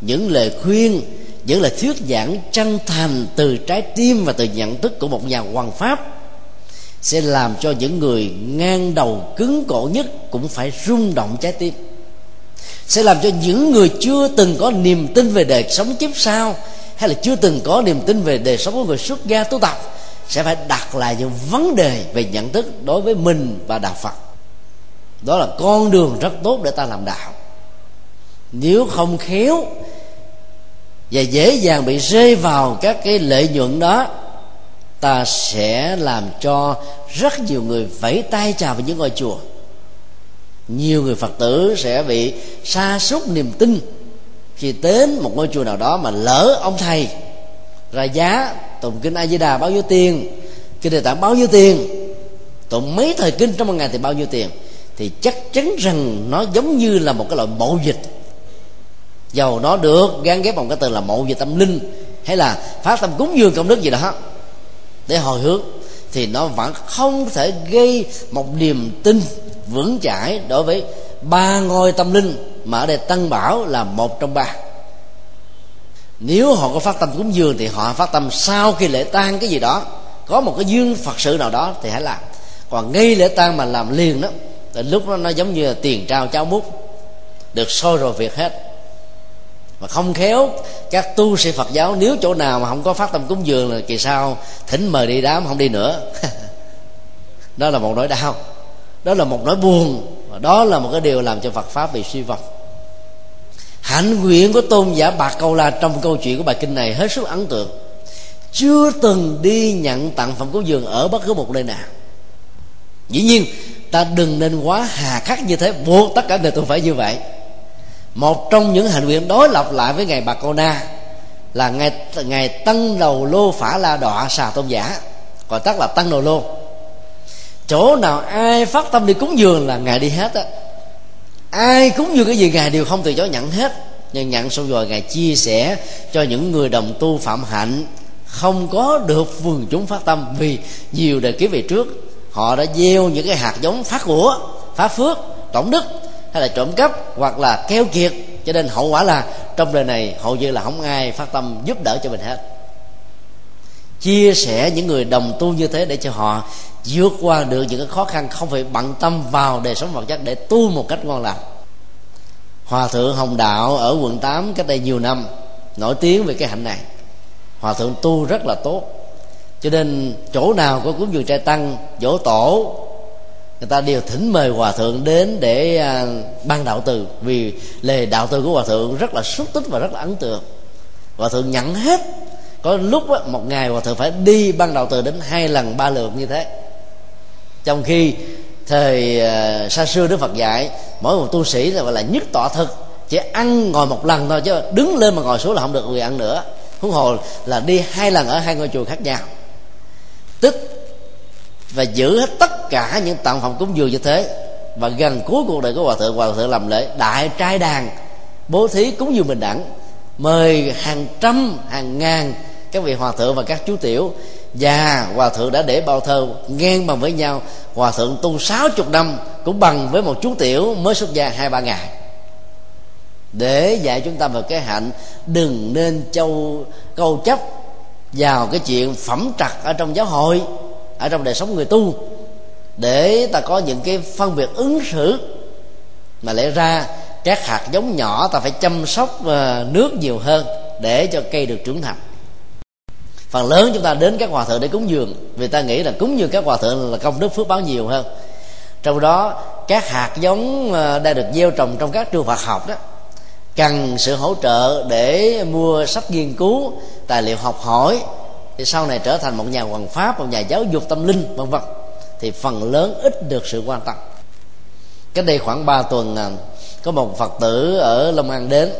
những lời khuyên những lời thuyết giảng chân thành từ trái tim và từ nhận thức của một nhà hoàng pháp, sẽ làm cho những người ngang đầu cứng cổ nhất cũng phải rung động trái tim. Sẽ làm cho những người chưa từng có niềm tin về đời sống kiếp sau hay là chưa từng có niềm tin về đời sống của người xuất gia tu tập sẽ phải đặt lại những vấn đề về nhận thức đối với mình và đạo phật. Đó là con đường rất tốt để ta làm đạo. Nếu không khéo và dễ dàng bị rơi vào các cái lợi nhuận đó, ta sẽ làm cho rất nhiều người vẫy tay chào vào những ngôi chùa. Nhiều người phật tử sẽ bị sa sút niềm tin khi đến một ngôi chùa nào đó mà lỡ ông thầy ra giá tụng kinh a di đà bao nhiêu tiền, kinh đề tạng bao nhiêu tiền, tụng mấy thời kinh trong một ngày thì bao nhiêu tiền, thì chắc chắn rằng nó giống như là một cái loại mậu dịch dầu nó được gắn ghép bằng cái từ là mộ về tâm linh, hay là phát tâm cúng dường công đức gì đó, để hồi hướng, thì nó vẫn không thể gây một niềm tin vững chãi đối với ba ngôi tâm linh mà ở đây tăng bảo là một trong ba. Nếu họ có phát tâm cúng dường thì họ phát tâm sau khi lễ tang cái gì đó, có một cái duyên phật sự nào đó thì hãy làm. Còn ngay lễ tang mà làm liền đó, thì lúc đó nó giống như là tiền trao cháo mút được sôi rồi việc hết mà không khéo, các tu sĩ phật giáo nếu chỗ nào mà không có phát tâm cúng dường là kỳ sau, thỉnh mời đi đám không đi nữa. (laughs) Đó là một nỗi đau. Đó là một nỗi buồn. Và đó là một cái điều làm cho phật pháp bị suy vong. Hạnh nguyện của tôn giả bạc câu la trong câu chuyện của bài kinh này hết sức ấn tượng. Chưa từng đi nhận tặng phẩm cúng dường ở bất cứ một nơi nào. Dĩ nhiên, ta đừng nên quá hà khắc như thế. Buộc tất cả người tu phải như vậy một trong những hành nguyện đối lập lại với ngày bạc cô na là ngày ngày tăng đầu lô phả la đọa xà tôn giả, gọi tắt là tăng đầu lô. Chỗ nào ai phát tâm đi cúng dường là ngài đi hết á. Ai cúng dường cái gì ngài đều không từ chối nhận hết. Nhưng nhận xong rồi ngài chia sẻ cho những người đồng tu phạm hạnh, không có được vườn chúng phát tâm vì nhiều đời kiếp về trước, họ đã gieo những cái hạt giống phát của phát phước tổng đức hay là trộm cắp hoặc là keo kiệt. Cho nên hậu quả là trong đời này, hầu như là không ai phát tâm giúp đỡ cho mình hết. Chia sẻ những người đồng tu như thế để cho họ vượt qua được những cái khó khăn, không phải bận tâm vào đời sống vật chất để tu một cách ngon lành. Hòa thượng hồng đạo ở quận 8 cách đây nhiều năm, nổi tiếng về cái hạnh này. Hòa thượng tu rất là tốt. Cho nên chỗ nào có cúng dường trai tăng, dỗ tổ người ta đều thỉnh mời hòa thượng đến để à, ban đạo từ. Vì lời đạo từ của hòa thượng rất là xúc tích và rất là ấn tượng. Hòa thượng nhận hết. Có lúc đó, một ngày hòa thượng phải đi ban đạo từ đến hai lần ba lượt như thế. Trong khi thời à, xa xưa đức phật dạy mỗi một tu sĩ là gọi là nhất tọa thực. Chỉ ăn ngồi một lần thôi chứ đứng lên mà ngồi xuống là không được người ăn nữa. Huống hồ là đi hai lần ở hai ngôi chùa khác nhau. Tức và giữ hết tất cả những tặng phẩm cúng dường như thế. Và gần cuối cuộc đời của hòa thượng hòa thượng làm lễ, đại trai đàn, bố thí cúng dường bình đẳng, mời hàng trăm, hàng ngàn các vị hòa thượng và các chú tiểu và hòa thượng đã để bao thơ ngang bằng với nhau. Hòa thượng tu sáu chục năm cũng bằng với một chú tiểu mới xuất gia hai, ba ngày. Để dạy chúng ta về cái hạnh, đừng nên châu câu chấp vào cái chuyện phẩm trật ở trong giáo hội ở trong đời sống người tu, để ta có những cái phân biệt ứng xử mà lẽ ra các hạt giống nhỏ ta phải chăm sóc ờ, nước nhiều hơn để cho cây được trưởng thành. Phần lớn chúng ta đến các hòa thượng để cúng dường, vì ta nghĩ là cúng dường các hòa thượng là công đức phước báo nhiều hơn. Trong đó, các hạt giống ờ, đang được gieo trồng trong các trường Phật học đó, cần sự hỗ trợ để mua sách nghiên cứu, tài liệu học hỏi thì sau này trở thành một nhà hoàng pháp, một nhà giáo dục tâm linh, vân vân. Thì phần lớn ít được sự quan tâm. Cách đây khoảng 3 tuần à, có một phật tử ở long an đến.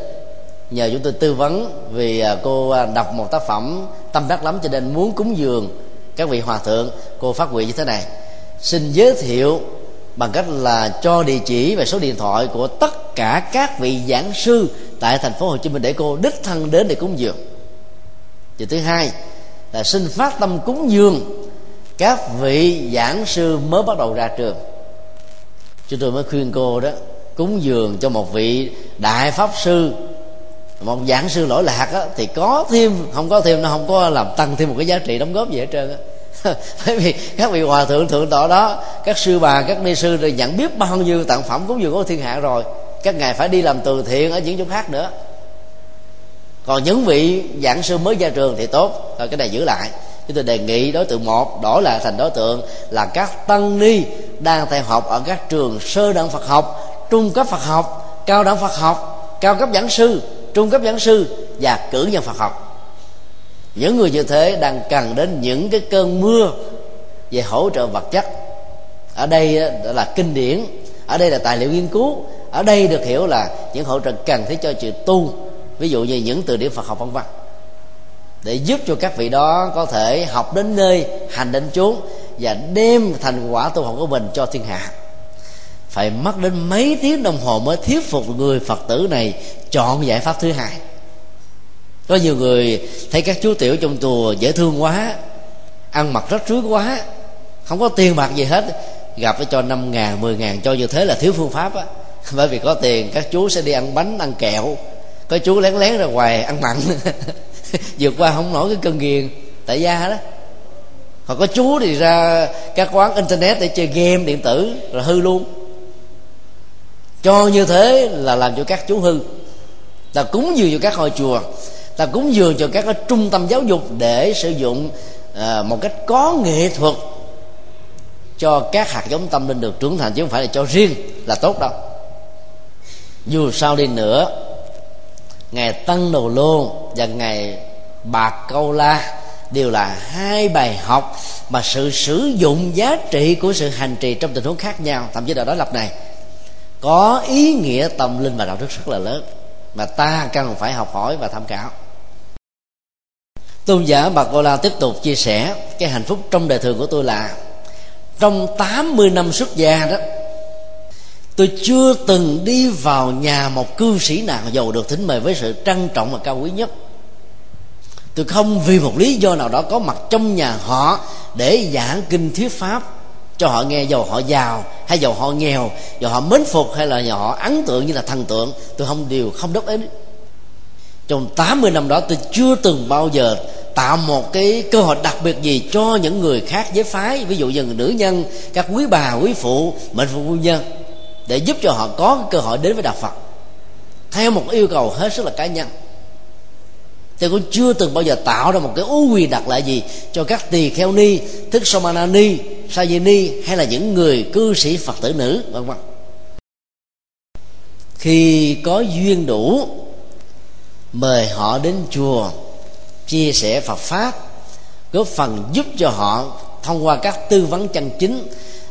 Nhờ chúng tôi tư vấn vì à, cô à, đọc một tác phẩm tâm đắc lắm cho nên muốn cúng dường các vị hòa thượng. Cô phát nguyện như thế này. Xin giới thiệu bằng cách là cho địa chỉ và số điện thoại của tất cả các vị giảng sư tại thành phố Hồ Chí Minh để cô đích thân đến để cúng dường. Điều thứ hai là xin phát tâm cúng dường. Các vị giảng sư mới bắt đầu ra trường. Chúng tôi mới khuyên cô đó cúng dường cho một vị đại pháp sư. Một giảng sư lỗi lạc á, thì có thêm không có thêm nó không có làm tăng thêm một cái giá trị đóng góp gì hết trơn á. (laughs) Bởi vì các vị hòa thượng thượng tọa đó các sư bà các ni sư rồi nhận biết bao nhiêu tặng phẩm cúng dường của thiên hạ rồi. Các ngài phải đi làm từ thiện ở những chỗ khác nữa còn những vị giảng sư mới ra trường thì tốt. Rồi cái này giữ lại. Chúng tôi đề nghị đối tượng một, đổi lại thành đối tượng là các tăng ni đang theo học ở các trường sơ đẳng Phật học, trung cấp Phật học, cao đẳng Phật học, cao cấp giảng sư, trung cấp giảng sư và cử nhân Phật học. Những người như thế đang cần đến những cái cơn mưa về hỗ trợ vật chất. Ở đây là kinh điển, ở đây là tài liệu nghiên cứu, ở đây được hiểu là những hỗ trợ cần thiết cho chuyện tu ví dụ như những từ điển Phật học vân vân. Để giúp cho các vị đó có thể học đến nơi, hành đến chốn và đem thành quả tu học của mình cho thiên hạ. Phải mất đến mấy tiếng đồng hồ mới thuyết phục người phật tử này chọn giải pháp thứ hai. Có nhiều người thấy các chú tiểu trong chùa dễ thương quá, ăn mặc rất rưới quá, không có tiền bạc gì hết, gặp phải cho năm ngàn, mười ngàn cho như thế là thiếu phương pháp á. (laughs) Bởi vì có tiền, các chú sẽ đi ăn bánh, ăn kẹo có chú lén lén ra ngoài ăn mặn. (laughs) Vượt qua không nổi cái cơn nghiền tại gia đó. Hoặc có chú thì ra các quán internet để chơi game điện tử là hư luôn. Cho như thế là làm cho các chú hư. Ta cúng dường cho các hội chùa. Ta cúng dường cho các cái trung tâm giáo dục để sử dụng à, một cách có nghệ thuật cho các hạt giống tâm linh được trưởng thành chứ không phải là cho riêng là tốt đâu. Dù sao đi nữa ngày tăng đồ lô và ngày bạc câu la đều là hai bài học mà sự sử dụng giá trị của sự hành trì trong tình huống khác nhau. Thậm chí là đối lập này, có ý nghĩa tâm linh và đạo đức rất là lớn mà ta cần phải học hỏi và tham khảo. Tôn giả bà cô la tiếp tục chia sẻ cái hạnh phúc trong đời thường của tôi là trong 80 năm xuất gia đó tôi chưa từng đi vào nhà một cư sĩ nào giàu được thỉnh mời với sự trân trọng và cao quý nhất. Tôi không vì một lý do nào đó có mặt trong nhà họ để giảng kinh thuyết pháp cho họ nghe dầu họ giàu hay dầu họ nghèo, dầu họ mến phục hay là họ ấn tượng như là thần tượng. Tôi không, điều không đốc ý. trong 80 năm đó, tôi chưa từng bao giờ tạo một cái cơ hội đặc biệt gì cho những người khác giới phái, ví dụ như nữ nhân, các quý bà, quý phụ, mệnh phụ phu nhân để giúp cho họ có cơ hội đến với đạo phật. Theo một yêu cầu hết sức là cá nhân. Tôi cũng chưa từng bao giờ tạo ra một cái ưu quyền đặc lại gì cho các tỳ kheo ni thức somana ni, sa di ni hay là những người cư sĩ phật tử nữ, vân vân. Khi có duyên đủ, mời họ đến chùa, chia sẻ phật pháp, góp phần giúp cho họ thông qua các tư vấn chân chính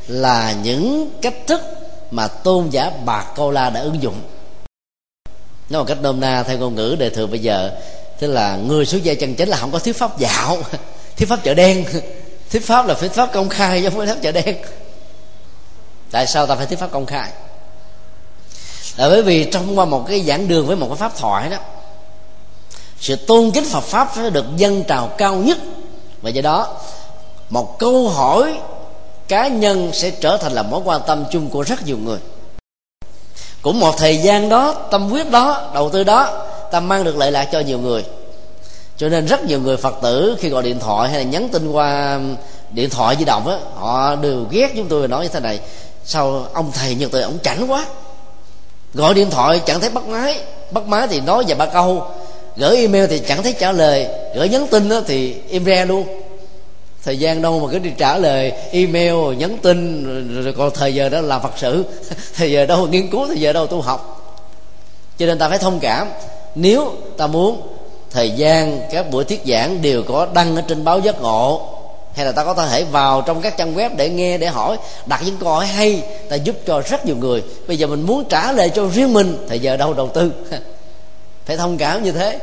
là những cách thức mà tôn giả bạc câu la đã ứng dụng. Nói một cách nôm na theo ngôn ngữ đề thường bây giờ, tức là người xuất gia chân chính là không có thuyết pháp dạo, (laughs) thuyết pháp chợ đen. (laughs) Thuyết pháp là thuyết pháp công khai giống với thuyết pháp chợ đen. Tại sao ta phải thuyết pháp công khai? Là bởi vì trong qua một cái giảng đường với một cái pháp thoại đó, sự tôn kính Phật pháp phải được dân trào cao nhất. Và do đó, một câu hỏi cá nhân sẽ trở thành là mối quan tâm chung của rất nhiều người. Cũng một thời gian đó, tâm huyết đó, đầu tư đó, ta mang được lợi lạc cho nhiều người. Cho nên rất nhiều người phật tử khi gọi điện thoại hay là nhắn tin qua điện thoại di động á, họ đều ghét chúng tôi nói như thế này, sao ông thầy nhật tôi, ông chảnh quá. Gọi điện thoại chẳng thấy bắt máy bắt máy thì nói vài ba câu, gửi email thì chẳng thấy trả lời, gửi nhắn tin đó thì im re luôn thời gian đâu mà cứ đi trả lời email, nhắn tin, rồi còn thời giờ đó làm phật sự. (laughs) Thời giờ đâu, nghiên cứu thời giờ đâu, tu học. Cho nên ta phải thông cảm. Nếu ta muốn thời gian các buổi thuyết giảng đều có đăng ở trên báo giác ngộ, hay là ta có thể vào trong các trang web để nghe, để hỏi, đặt những câu hỏi hay, ta giúp cho rất nhiều người. Bây giờ mình muốn trả lời cho riêng mình, thời giờ đâu đầu tư? (laughs) Phải thông cảm như thế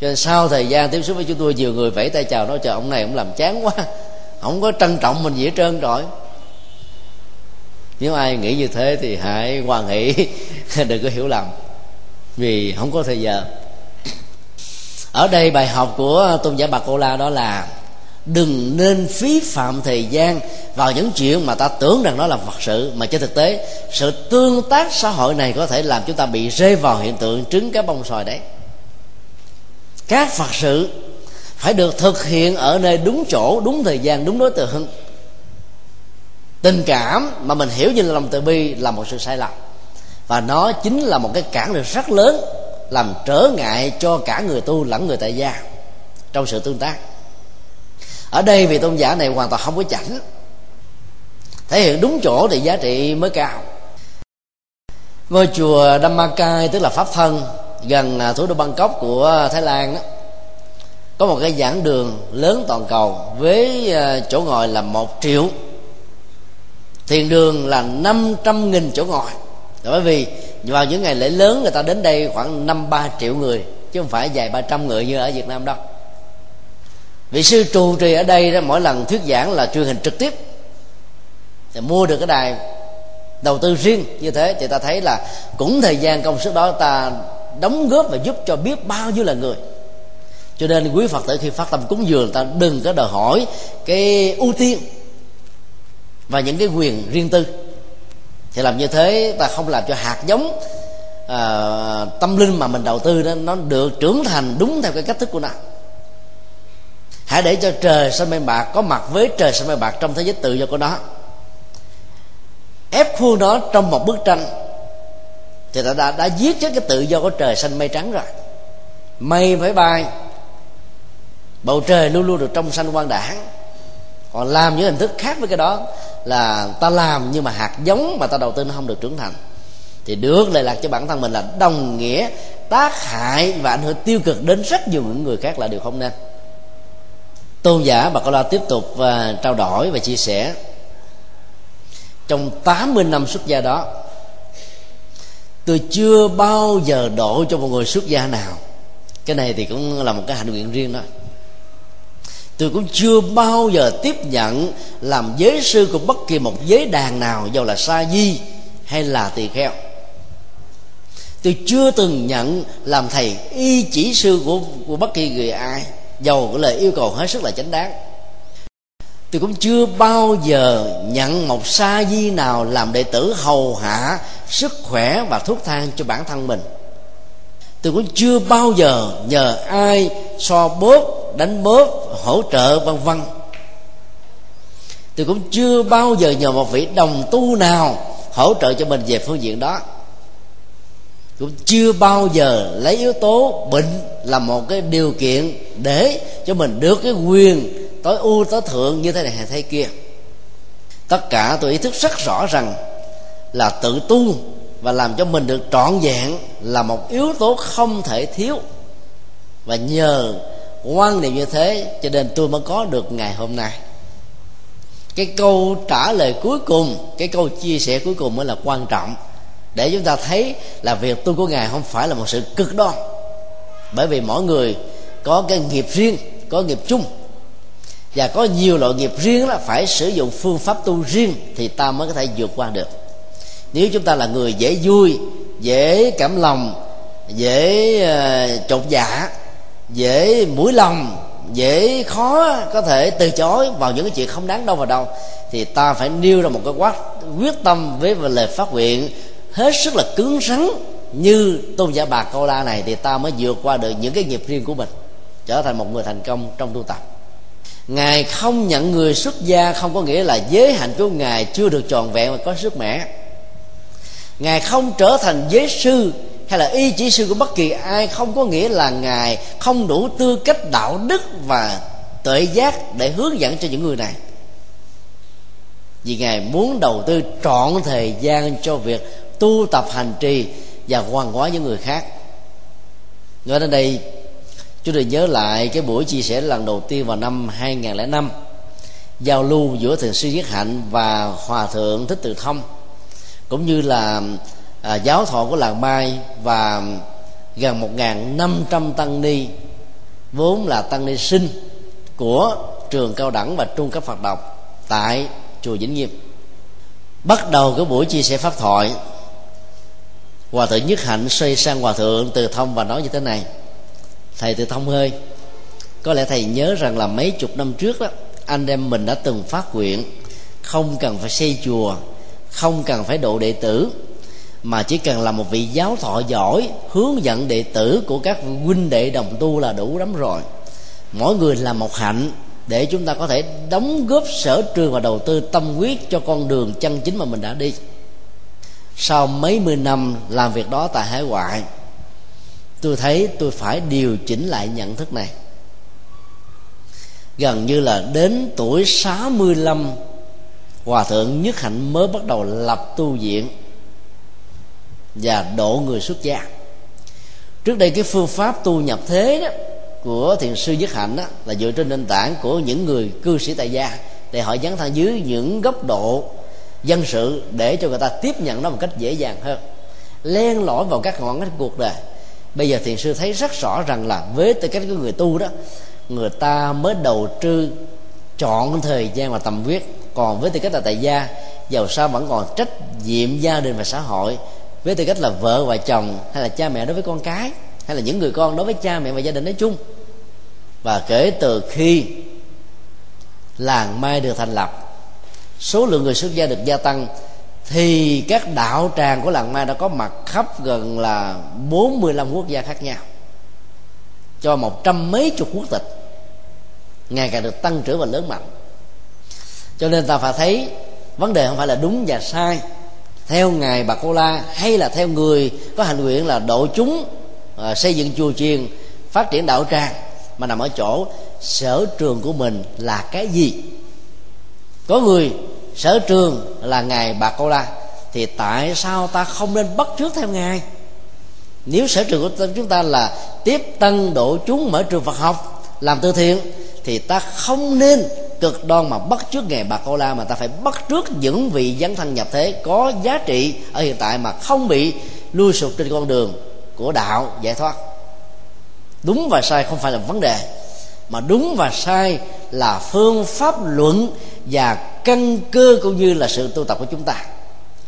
cho nên sau thời gian tiếp xúc với chúng tôi, nhiều người vẫy tay chào nói chờ ông này ông làm chán quá, không có trân trọng mình gì hết trơn rồi. Nếu ai nghĩ như thế thì hãy hoan hỷ, (laughs) đừng có hiểu lầm. Vì không có thời giờ. Ở đây bài học của tôn giả bà cô la đó là đừng nên phí phạm thời gian vào những chuyện mà ta tưởng rằng nó là vật sự, mà trên thực tế, sự tương tác xã hội này có thể làm chúng ta bị rơi vào hiện tượng trứng cá bông sòi đấy các phật sự phải được thực hiện ở nơi đúng chỗ, đúng thời gian, đúng đối tượng. Tình cảm mà mình hiểu như là lòng từ bi là một sự sai lầm. Và nó chính là một cái cản lực rất lớn làm trở ngại cho cả người tu lẫn người tại gia trong sự tương tác. Ở đây vị tôn giả này hoàn toàn không có chảnh. Thể hiện đúng chỗ thì giá trị mới cao. Ngôi chùa Dhammakai, tức là pháp thân gần à, thủ đô Bangkok của Thái Lan đó, có một cái giảng đường lớn toàn cầu với à, chỗ ngồi là một triệu. Thiền đường là 500 nghìn chỗ ngồi. Bởi vì vào những ngày lễ lớn người ta đến đây khoảng năm ba triệu người, chứ không phải vài ba trăm người như ở Việt Nam đâu. Vị sư trụ trì ở đây đó, mỗi lần thuyết giảng là truyền hình trực tiếp. Thì mua được cái đài đầu tư riêng như thế, thì ta thấy là cũng thời gian công sức đó ta đóng góp và giúp cho biết bao nhiêu là người. Cho nên quý phật tử khi phát tâm cúng dường ta đừng có đòi hỏi cái ưu tiên và những cái quyền riêng tư. Thì làm như thế ta không làm cho hạt giống à, tâm linh mà mình đầu tư đó nó được trưởng thành đúng theo cái cách thức của nó. Hãy để cho trời xanh mây bạc có mặt với trời xanh mây bạc trong thế giới tự do của nó. Ép khuôn nó trong một bức tranh thì ta đã, đã giết chết cái tự do của trời xanh mây trắng rồi. Mây phải bay. Bầu trời luôn luôn được trong xanh quang đảng còn làm những hình thức khác với cái đó là ta làm nhưng mà hạt giống mà ta đầu tư nó không được trưởng thành. Thì được lệ lạc cho bản thân mình là đồng nghĩa tác hại và ảnh hưởng tiêu cực đến rất nhiều những người khác là điều không nên. Tôn giả bà la tiếp tục à, trao đổi và chia sẻ. Trong 80 năm xuất gia đó tôi chưa bao giờ độ cho một người xuất gia nào. Cái này thì cũng là một cái hạnh nguyện riêng đó. Tôi cũng chưa bao giờ tiếp nhận làm giới sư của bất kỳ một giới đàn nào dù là sa di hay là tỳ kheo. Tôi chưa từng nhận làm thầy y chỉ sư của của bất kỳ người ai, dầu cái lời yêu cầu hết sức là chánh đáng tôi cũng chưa bao giờ nhận một sa di nào làm đệ tử hầu hạ sức khỏe và thuốc thang cho bản thân mình. Tôi cũng chưa bao giờ nhờ ai so bóp, đánh bóp, hỗ trợ, vân vân. Tôi cũng chưa bao giờ nhờ một vị đồng tu nào hỗ trợ cho mình về phương diện đó. Cũng chưa bao giờ lấy yếu tố bệnh là một cái điều kiện để cho mình được cái quyền tối ưu tối thượng như thế này hay thế kia. Tất cả tôi ý thức rất rõ rằng là tự tu và làm cho mình được trọn vẹn là một yếu tố không thể thiếu. Và nhờ quan niệm như thế cho nên tôi mới có được ngày hôm nay. Cái câu trả lời cuối cùng, cái câu chia sẻ cuối cùng mới là quan trọng. Để chúng ta thấy là việc tu của ngài không phải là một sự cực đoan. Bởi vì mỗi người có cái nghiệp riêng, có nghiệp chung và có nhiều loại nghiệp riêng là phải sử dụng phương pháp tu riêng thì ta mới có thể vượt qua được. Nếu chúng ta là người dễ vui dễ cảm lòng dễ ờ, uh, chột dạ dễ mũi lòng dễ khó có thể từ chối vào những cái chuyện không đáng đâu vào đâu thì ta phải nêu ra một cái quát quyết tâm với lời phát nguyện hết sức là cứng rắn như tôn giả bà câu la này thì ta mới vượt qua được những cái nghiệp riêng của mình trở thành một người thành công trong tu tập ngài không nhận người xuất gia không có nghĩa là giới hạnh của ngài chưa được tròn vẹn và có sức mẻ. Ngài không trở thành giới sư hay là y chỉ sư của bất kỳ ai không có nghĩa là ngài không đủ tư cách, đạo đức và tuệ giác để hướng dẫn cho những người này. Vì ngài muốn đầu tư trọn thời gian cho việc tu tập hành trì và hoàn hóa những người khác. Nói đến đây chúng tôi nhớ lại cái buổi chia sẻ lần đầu tiên vào năm 2005 giao lưu giữa thượng sư nhất Hạnh và hòa thượng Thích Từ Thông cũng như là à, giáo thọ của làng Mai và gần một năm trăm tăng ni vốn là tăng ni sinh của trường cao đẳng và trung cấp Phật độc tại chùa Vĩnh Nghiêm. Bắt đầu cái buổi chia sẻ pháp thoại hòa thượng nhất hạnh xoay sang hòa thượng từ thông và nói như thế này thầy từ thông hơi có lẽ thầy nhớ rằng là mấy chục năm trước đó, anh em mình đã từng phát nguyện không cần phải xây chùa, không cần phải độ đệ tử, mà chỉ cần là một vị giáo thọ giỏi, hướng dẫn đệ tử của các huynh đệ đồng tu là đủ lắm rồi. Mỗi người làm một hạnh để chúng ta có thể đóng góp sở trường và đầu tư tâm huyết cho con đường chân chính mà mình đã đi. Sau mấy mươi năm làm việc đó tại hải ngoại tôi thấy tôi phải điều chỉnh lại nhận thức này. Gần như là đến tuổi 65 hòa thượng nhất hạnh mới bắt đầu lập tu viện và độ người xuất gia. Trước đây cái phương pháp tu nhập thế đó của thiền sư nhất hạnh đó là dựa trên nền tảng của những người cư sĩ tại gia, để họ dấn thân dưới những góc độ dân sự để cho người ta tiếp nhận nó một cách dễ dàng hơn, len lỏi vào các ngọn ngách cuộc đời bây giờ thiền sư thấy rất rõ rằng là với tư cách của người tu đó, người ta mới đầu tư chọn thời gian và tầm quyết còn với tư cách là tại gia, giàu sao vẫn còn trách nhiệm gia đình và xã hội. Với tư cách là vợ và chồng, hay là cha mẹ đối với con cái, hay là những người con đối với cha mẹ và gia đình nói chung. Và kể từ khi làng mai được thành lập, số lượng người xuất gia được gia tăng thì các đạo tràng của làng mai đã có mặt khắp gần là 45 quốc gia khác nhau, cho một trăm mấy chục quốc tịch, ngày càng được tăng trưởng và lớn mạnh. Cho nên ta phải thấy vấn đề không phải là đúng và sai, theo ngài bà cô la hay là theo người có hành nguyện là độ chúng à, xây dựng chùa chiền, phát triển đạo tràng, mà nằm ở chỗ sở trường của mình là cái gì? Có người sở trường là ngài bà cô la. Thì tại sao ta không nên bắt trước theo ngài nếu sở trường của chúng ta là tiếp tân độ chúng mở trường Phật học, làm từ thiện, thì ta không nên cực đoan mà bắt trước ngày bà cô la, mà ta phải bắt trước những vị dấn thân nhập thế có giá trị ở hiện tại mà không bị lui sụt trên con đường của đạo giải thoát. Đúng và sai không phải là vấn đề, mà đúng và sai là phương pháp luận và căn cơ cũng như là sự tu tập của chúng ta.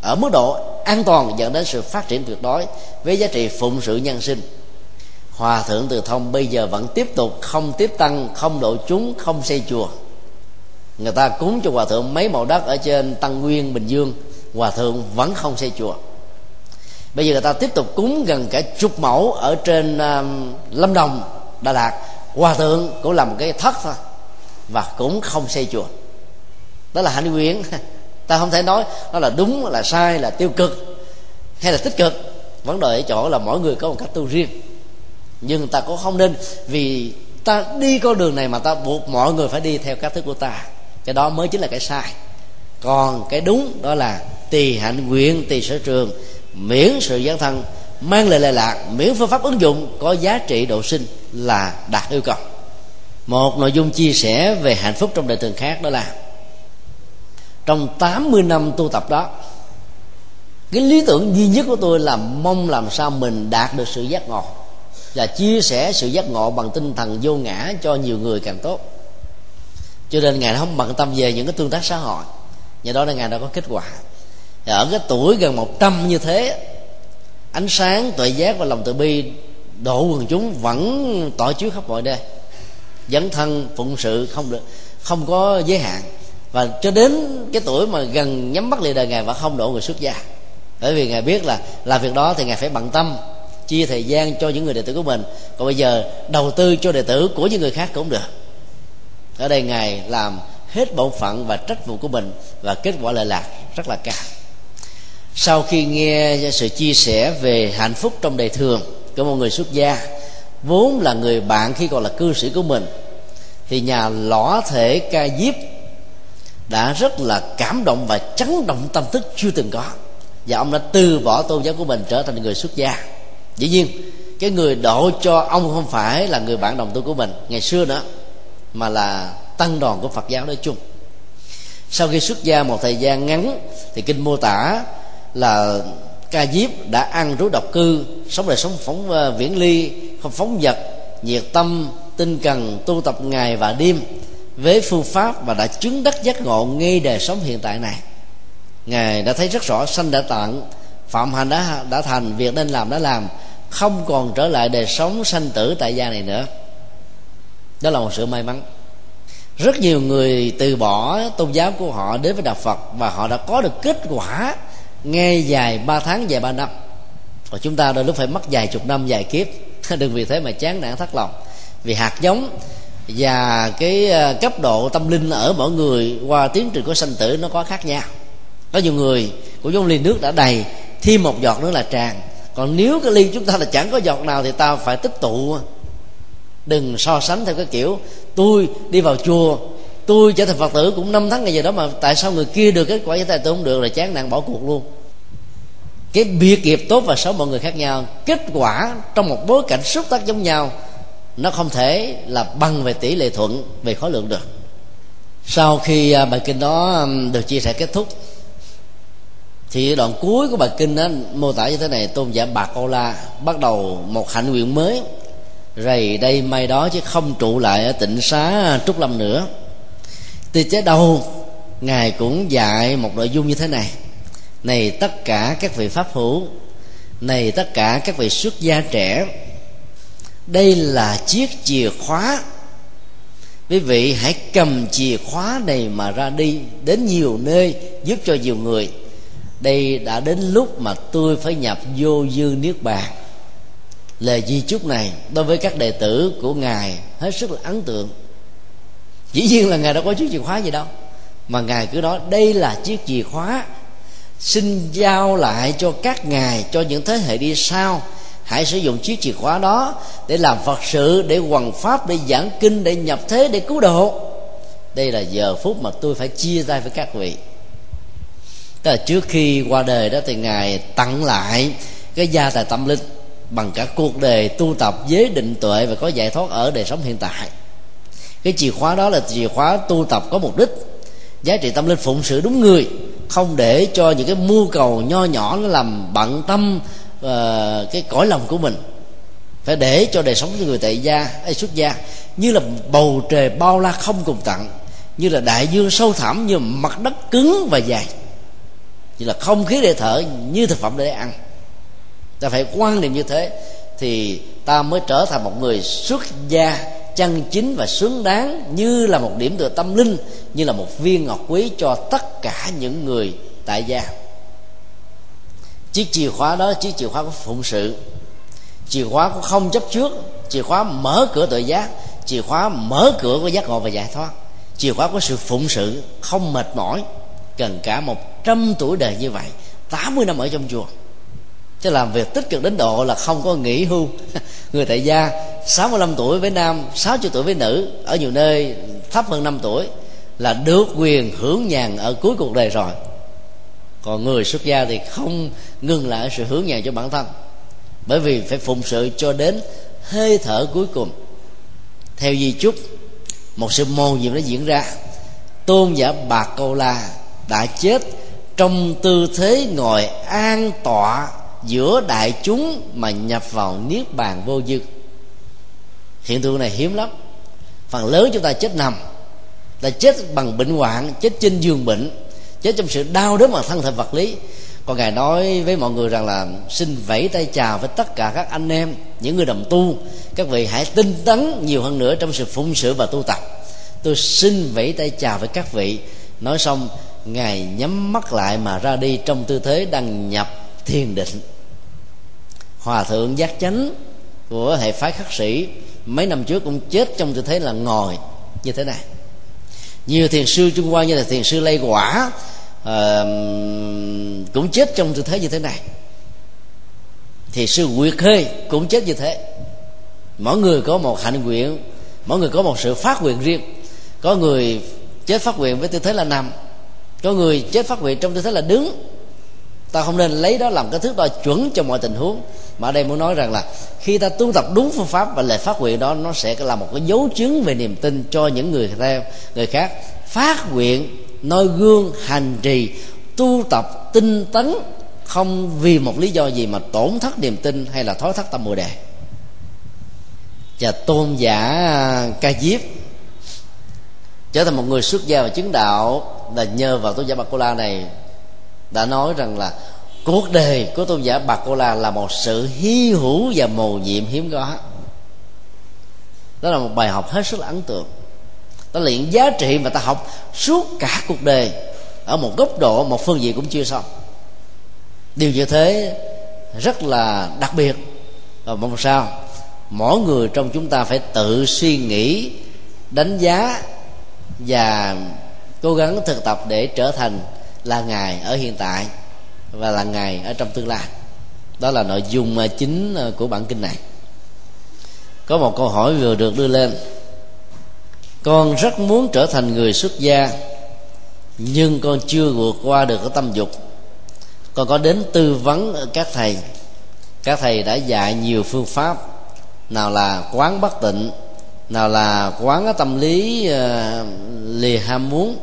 Ở mức độ an toàn dẫn đến sự phát triển tuyệt đối với giá trị phụng sự nhân sinh. Hòa thượng từ thông bây giờ vẫn tiếp tục không tiếp tăng không độ chúng không xây chùa. Người ta cúng cho hòa thượng mấy mẫu đất ở trên tăng nguyên bình dương. Hòa thượng vẫn không xây chùa. Bây giờ người ta tiếp tục cúng gần cả chục mẫu ở trên uh, lâm đồng đà lạt. Hòa thượng cũng làm một cái thất thôi và cũng không xây chùa đó là hạnh nguyện. (laughs) Ta không thể nói nó là đúng, là sai, là tiêu cực hay là tích cực. Vấn đề ở chỗ là mỗi người có một cách tu riêng. Nhưng ta cũng không nên vì ta đi con đường này mà ta buộc mọi người phải đi theo cách thức của ta. Cái đó mới chính là cái sai. Còn cái đúng đó là tùy hạnh nguyện tùy sở trường, miễn sự gián thân, mang lại lệ lạc, miễn phương pháp ứng dụng, có giá trị độ sinh là đạt yêu cầu. Một nội dung chia sẻ về hạnh phúc trong đời thường khác đó là trong 80 năm tu tập đó, cái lý tưởng duy nhất của tôi là mong làm sao mình đạt được sự giác ngộ và chia sẻ sự giác ngộ bằng tinh thần vô ngã cho nhiều người càng tốt. Cho nên ngài không bận tâm về những cái tương tác xã hội. Nhờ đó là ngài đã có kết quả. Và ở cái tuổi gần một trăm như thế, ánh sáng, tuệ giác và lòng từ bi độ quần chúng vẫn tỏ chiếu khắp mọi nơi. Dẫn thân, phụng sự không được, không có giới hạn và cho đến cái tuổi mà gần nhắm mắt lìa đời, ngài vẫn không độ người xuất gia. Bởi vì ngài biết là làm việc đó thì ngài phải bận tâm chia thời gian cho những người đệ tử của mình. Còn bây giờ đầu tư cho đệ tử của những người khác cũng được. Ở đây ngài làm hết bổn phận và trách vụ của mình và kết quả lợi lạc rất là cao. Sau khi nghe sự chia sẻ về hạnh phúc trong đời thường của một người xuất gia, vốn là người bạn khi còn là cư sĩ của mình, thì nhà lõa thể ca diếp đã rất là cảm động và chấn động tâm thức chưa từng có. Và ông đã từ bỏ tôn giáo của mình trở thành người xuất gia. Dĩ nhiên, cái người độ cho ông không phải là người bạn đồng tu của mình ngày xưa nữa, mà là tăng đoàn của phật giáo nói chung. Sau khi xuất gia một thời gian ngắn, thì kinh mô tả là ca diếp đã ăn rú độc cư, sống đời sống phóng ờ, viễn ly, không phóng vật, nhiệt tâm, tinh cần tu tập ngày và đêm với phương pháp và đã chứng đắc giác ngộ ngay đời sống hiện tại này ngài đã thấy rất rõ sanh đã tận, phạm hành đã đã thành việc nên làm đã làm không còn trở lại đời sống sanh tử tại gia này nữa. Đó là một sự may mắn. Rất nhiều người từ bỏ tôn giáo của họ đến với đạo phật và họ đã có được kết quả ngay dài ba tháng dài ba năm. Còn chúng ta đôi lúc phải mất vài chục năm dài kiếp. (laughs) Đừng vì thế mà chán nản thất lòng. Vì hạt giống và cái ờ, cấp độ tâm linh ở mỗi người qua tiến trình của sanh tử nó có khác nhau. Có nhiều người của giống ly nước đã đầy, thêm một giọt nữa là tràn. Còn nếu cái ly chúng ta là chẳng có giọt nào thì ta phải tích tụ. Đừng so sánh theo cái kiểu, tôi đi vào chùa, tôi trở thành phật tử cũng năm tháng ngày giờ đó mà tại sao người kia được kết quả như thế tôi không được là chán nản bỏ cuộc luôn. Cái biệt nghiệp tốt và xấu mọi người khác nhau. Kết quả trong một bối cảnh xúc tác giống nhau nó không thể là bằng về tỷ lệ thuận, về khối lượng được. Sau khi à, bài kinh đó được chia sẻ kết thúc, thì đoạn cuối của bài kinh đó, mô tả như thế này. Tôn giả bạc ô la bắt đầu một hạnh nguyện mới, rầy đây may đó chứ không trụ lại ở tịnh xá trúc lâm nữa. Từ chế đầu ngài cũng dạy một nội dung như thế này. Này tất cả các vị pháp hữu, này tất cả các vị xuất gia trẻ đây là chiếc chìa khóa. Quý vị hãy cầm chìa khóa này mà ra đi, đến nhiều nơi, giúp cho nhiều người. Đây đã đến lúc mà tôi phải nhập vô dư niết bàn. Lời di chúc này đối với các đệ tử của ngài hết sức là ấn tượng. Dĩ nhiên là ngài đâu có chiếc chìa khóa gì đâu, mà ngài cứ nói đây là chiếc chìa khóa, xin giao lại cho các ngài, cho những thế hệ đi sau hãy sử dụng chiếc chìa khóa đó để làm phật sự, để hoằng pháp, để giảng kinh, để nhập thế, để cứu độ. Đây là giờ phút mà tôi phải chia tay với các vị. Tức là trước khi qua đời đó thì ngài tặng lại cái gia tài tâm linh bằng cả cuộc đời tu tập giới định tuệ và có giải thoát ở đời sống hiện tại. Cái chìa khóa đó là chìa khóa tu tập có mục đích, giá trị tâm linh phụng sự đúng người, không để cho những cái mưu cầu nho nhỏ nó làm bận tâm uh, cái cõi lòng của mình phải để cho đời sống của người tại gia hay xuất gia như là bầu trời bao la không cùng tận như là đại dương sâu thẳm như mặt đất cứng và dài. Như là không khí để thở như thực phẩm để ăn. Ta phải quan niệm như thế thì ta mới trở thành một người xuất gia chân chính và xứng đáng như là một điểm tựa tâm linh như là một viên ngọc quý cho tất cả những người tại gia chiếc chìa khóa đó, chiếc chìa khóa của phụng sự. Chìa khóa của không chấp trước. Chìa khóa mở cửa tự giác. Chìa khóa mở cửa của giác ngộ và giải thoát. Chìa khóa của sự phụng sự không mệt mỏi. Cần cả một trăm tuổi đời như vậy 80 năm ở trong chùa. Chứ làm việc tích cực đến độ là không có nghỉ hưu. (laughs) Người tại gia 65 tuổi với nam 60 tuổi với nữ, ở nhiều nơi thấp hơn 5 tuổi, là được quyền hưởng nhàn ở cuối cuộc đời rồi còn người xuất gia thì không ngừng lại sự hướng nhà cho bản thân. Bởi vì phải phụng sự cho đến hơi thở cuối cùng. Theo di chúc, một sự mồ nhiệm đã diễn ra. Tôn giả bạc câu la đã chết trong tư thế ngồi an tọa giữa đại chúng mà nhập vào niết bàn vô dư. Hiện tượng này hiếm lắm. Phần lớn chúng ta chết nằm. Ta chết bằng bệnh hoạn, chết trên giường bệnh chết trong sự đau đớn bằng thân thể vật lý. Còn ngài nói với mọi người rằng là xin vẫy tay chào với tất cả các anh em, những người đồng tu. Các vị hãy tinh tấn nhiều hơn nữa trong sự phụng sự và tu tập. Tôi xin vẫy tay chào với các vị. Nói xong, ngài nhắm mắt lại mà ra đi trong tư thế đăng nhập thiền định. Hòa thượng giác chánh của hệ phái khắc sĩ, mấy năm trước cũng chết trong tư thế là ngồi như thế này nhiều thiền sư trung hoa như là thiền sư lây quả uh, cũng chết trong tư thế như thế này. Thì sư nguyệt khê cũng chết như thế. Mỗi người có một hạnh nguyện mỗi người có một sự phát nguyện riêng. Có người chết phát nguyện với tư thế là nằm có người chết phát nguyện trong tư thế là đứng ta không nên lấy đó làm cái thước đo chuẩn cho mọi tình huống. Mà ở đây muốn nói rằng là khi ta tu tập đúng phương pháp và lời phát nguyện đó, nó sẽ là một cái dấu chứng về niềm tin cho những người theo, người khác. Phát nguyện, noi gương, hành trì, tu tập, tinh tấn, không vì một lý do gì mà tổn thất niềm tin hay là thói thất tâm bồ đề. Và tôn giả ca diếp trở thành một người xuất gia và chứng đạo là nhờ vào tôn giả bạc cô la này đã nói rằng là cuộc đời của tôn giả bạc cô la là một sự hy hữu và mầu nhiệm hiếm có. Đó là một bài học hết sức là ấn tượng. Ta luyện giá trị mà ta học suốt cả cuộc đời ở một góc độ, một phương diện cũng chưa xong. Điều như thế rất là đặc biệt. Và mong sao mỗi người trong chúng ta phải tự suy nghĩ, đánh giá và cố gắng thực tập để trở thành là ngài ở hiện tại và là ngài ở trong tương lai. Đó là nội dung ờ, chính ờ, của bản kinh này. Có một câu hỏi vừa được đưa lên. Con rất muốn trở thành người xuất gia nhưng con chưa vượt qua được cái tâm dục. Con có đến tư vấn các thầy. Các thầy đã dạy nhiều phương pháp. Nào là quán bất tịnh nào là quán cái tâm lý uh, lìa ham muốn.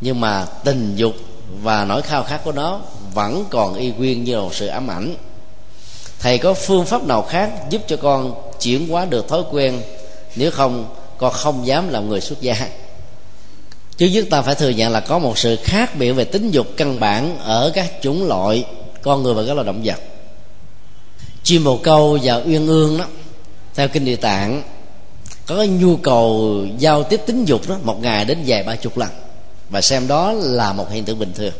Nhưng mà tình dục và nỗi khao khát của nó vẫn còn y nguyên như một sự ám ảnh. Thầy có phương pháp nào khác giúp cho con chuyển hóa được thói quen? Nếu không, con không dám làm người xuất gia. Chứ nhất ta phải thừa nhận là có một sự khác biệt về tính dục căn bản ở các chủng loại con người và các loài động vật. Chim bồ câu và uyên ương đó, theo kinh địa tạng, có cái nhu cầu giao tiếp tính dục đó một ngày đến vài ba chục lần và xem đó là một hiện tượng bình thường.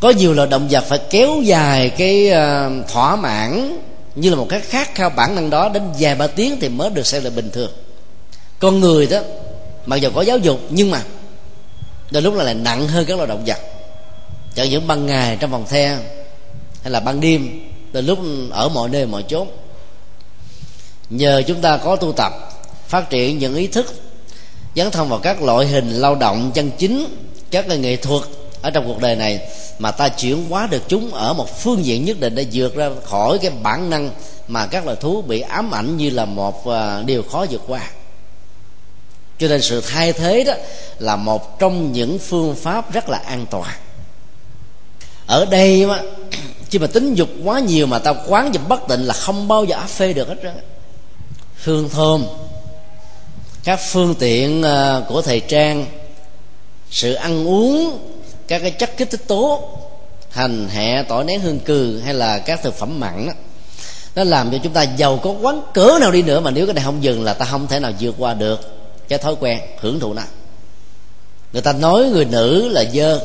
Có nhiều loài động vật phải kéo dài cái ờ, thỏa mãn như là một cái khát khao bản năng đó đến vài ba tiếng thì mới được xem là bình thường. Con người đó, mặc dù có giáo dục, nhưng mà đôi lúc là lại nặng hơn các loài động vật. Chẳng những ban ngày trong phòng the, hay là ban đêm, đôi lúc ở mọi nơi, mọi chốn. Nhờ chúng ta có tu tập, phát triển những ý thức dấn thân vào các loại hình lao động chân chính các nghệ thuật ở trong cuộc đời này mà ta chuyển hóa được chúng ở một phương diện nhất định để vượt ra khỏi cái bản năng mà các loài thú bị ám ảnh như là một à, điều khó vượt qua. Cho nên sự thay thế đó là một trong những phương pháp rất là an toàn. Ở đây mà, (clears throat) khi mà tính dục quá nhiều mà ta quán và bất tịnh là không bao giờ áp phê được hết trơn hương thơm các phương tiện ờ, của thời trang sự ăn uống các cái chất kích thích tố hành hẹ tỏi nén hương cừ hay là các thực phẩm mặn đó, nó làm cho chúng ta giàu có quán cỡ nào đi nữa mà nếu cái này không dừng là ta không thể nào vượt qua được cái thói quen hưởng thụ nó. Người ta nói người nữ là dơ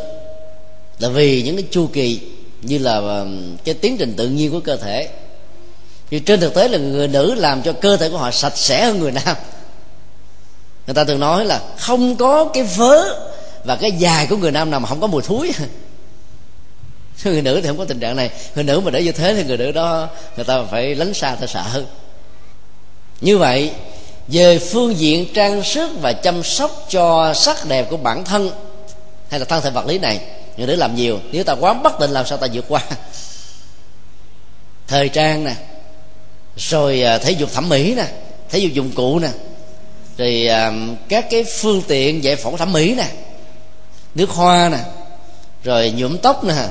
là vì những cái chu kỳ như là ờ, cái tiến trình tự nhiên của cơ thể. Nhưng trên thực tế là người nữ làm cho cơ thể của họ sạch sẽ hơn người nam người ta thường nói là không có cái vớ và cái dài của người nam nào mà không có mùi thúi. (laughs) Người nữ thì không có tình trạng này. Người nữ mà để như thế thì người nữ đó, người ta phải lánh xa, ta sợ hơn. Như vậy, về phương diện trang sức và chăm sóc cho sắc đẹp của bản thân hay là thân thể vật lý này, người nữ làm nhiều. Nếu ta quá bất định làm sao ta vượt qua? (laughs) Thời trang nè, rồi à, thể dục thẩm mỹ nè, thể dục dụng cụ nè thì à, các cái phương tiện giải phẫu thẩm mỹ nè, nước hoa nè, rồi nhuộm tóc nè,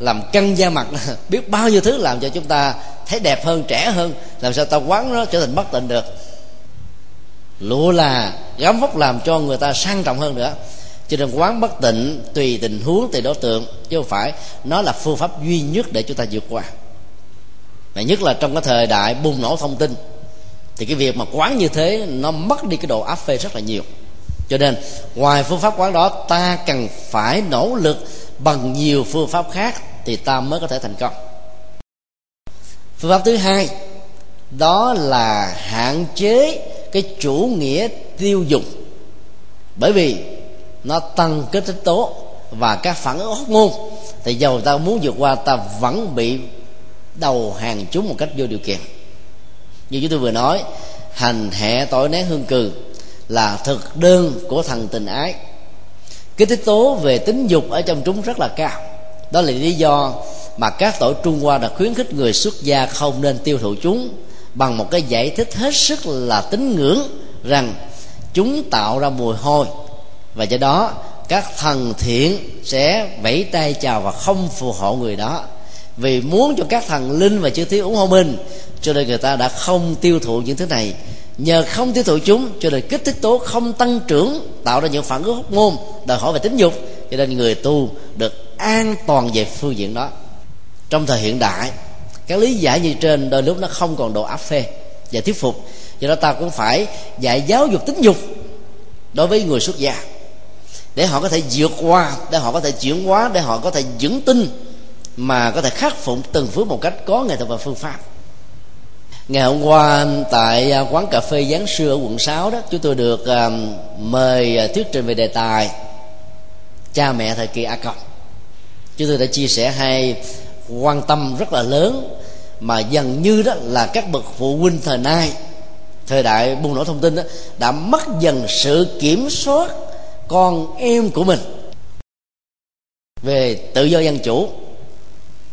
làm căng da mặt nè, (laughs) biết bao nhiêu thứ làm cho chúng ta thấy đẹp hơn, trẻ hơn, làm sao ta quán nó trở thành bất tịnh được. Lụa là gấm vóc làm cho người ta sang trọng hơn nữa. Cho nên quán bất tịnh tùy tình huống, tùy đối tượng, chứ không phải nó là phương pháp duy nhất để chúng ta vượt qua. Và nhất là trong cái thời đại bùng nổ thông tin thì cái việc mà quán như thế, nó mất đi cái độ áp phê rất là nhiều. Cho nên, ngoài phương pháp quán đó, ta cần phải nỗ lực bằng nhiều phương pháp khác thì ta mới có thể thành công. Phương pháp thứ hai, đó là hạn chế cái chủ nghĩa tiêu dùng. Bởi vì nó tăng kích thích tố và các phản ứng hóc môn. Thì dầu ta muốn vượt qua, ta vẫn bị đầu hàng chúng một cách vô điều kiện như chúng tôi vừa nói, hành hẹ tội nén hương cừ là thực đơn của thần tình ái. Cái tích tố về tính dục ở trong chúng rất là cao. Đó là lý do mà các tổ trung hoa đã khuyến khích người xuất gia không nên tiêu thụ chúng bằng một cái giải thích hết sức là tín ngưỡng rằng chúng tạo ra mùi hôi. Và do đó, các thần thiện sẽ vẫy tay chào và không phù hộ người đó vì muốn cho các thần linh và chư thiên ủng hộ mình. Cho nên người ta đã không tiêu thụ những thứ này. Nhờ không tiêu thụ chúng, cho nên kích thích tố không tăng trưởng, tạo ra những phản ứng hóc môn, đòi hỏi về tính dục. Cho nên người tu được an toàn về phương diện đó. Trong thời hiện đại các lý giải như trên đôi lúc nó không còn độ áp phê và thuyết phục. Do đó ta cũng phải dạy giáo dục tính dục đối với người xuất gia. Để họ có thể vượt qua, để họ có thể chuyển hóa, để họ có thể vững tin mà có thể khắc phục từng phước một cách có nghệ thuật và phương pháp. Ngày hôm qua tại à, quán cà phê giáng xưa ở quận 6 đó chúng tôi được à, mời à, thuyết trình về đề tài cha mẹ thời kỳ a cộng chúng tôi đã chia sẻ hai quan tâm rất là lớn mà dần như đó là các bậc phụ huynh thời nay thời đại bùng nổ thông tin đó, đã mất dần sự kiểm soát con em của mình về tự do dân chủ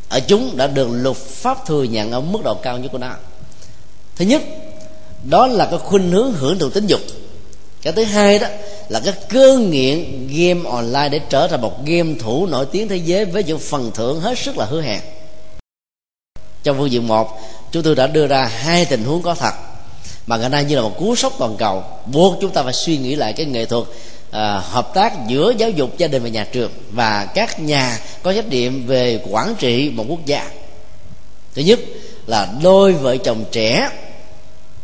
ở chúng đã được luật pháp thừa nhận ở mức độ cao nhất của nó. Thứ nhất, đó là cái khuynh hướng hưởng thụ tính dục. Cái thứ hai đó là cái cơn nghiện game online để trở thành một game thủ nổi tiếng thế giới với những phần thưởng hết sức là hứa hẹn. Trong phương diện một, chúng tôi đã đưa ra hai tình huống có thật mà ngày nay như là một cú sốc toàn cầu. Buộc chúng ta phải suy nghĩ lại cái nghệ thuật à, hợp tác giữa giáo dục gia đình và nhà trường và các nhà có trách nhiệm về quản trị một quốc gia. Thứ nhất là đôi vợ chồng trẻ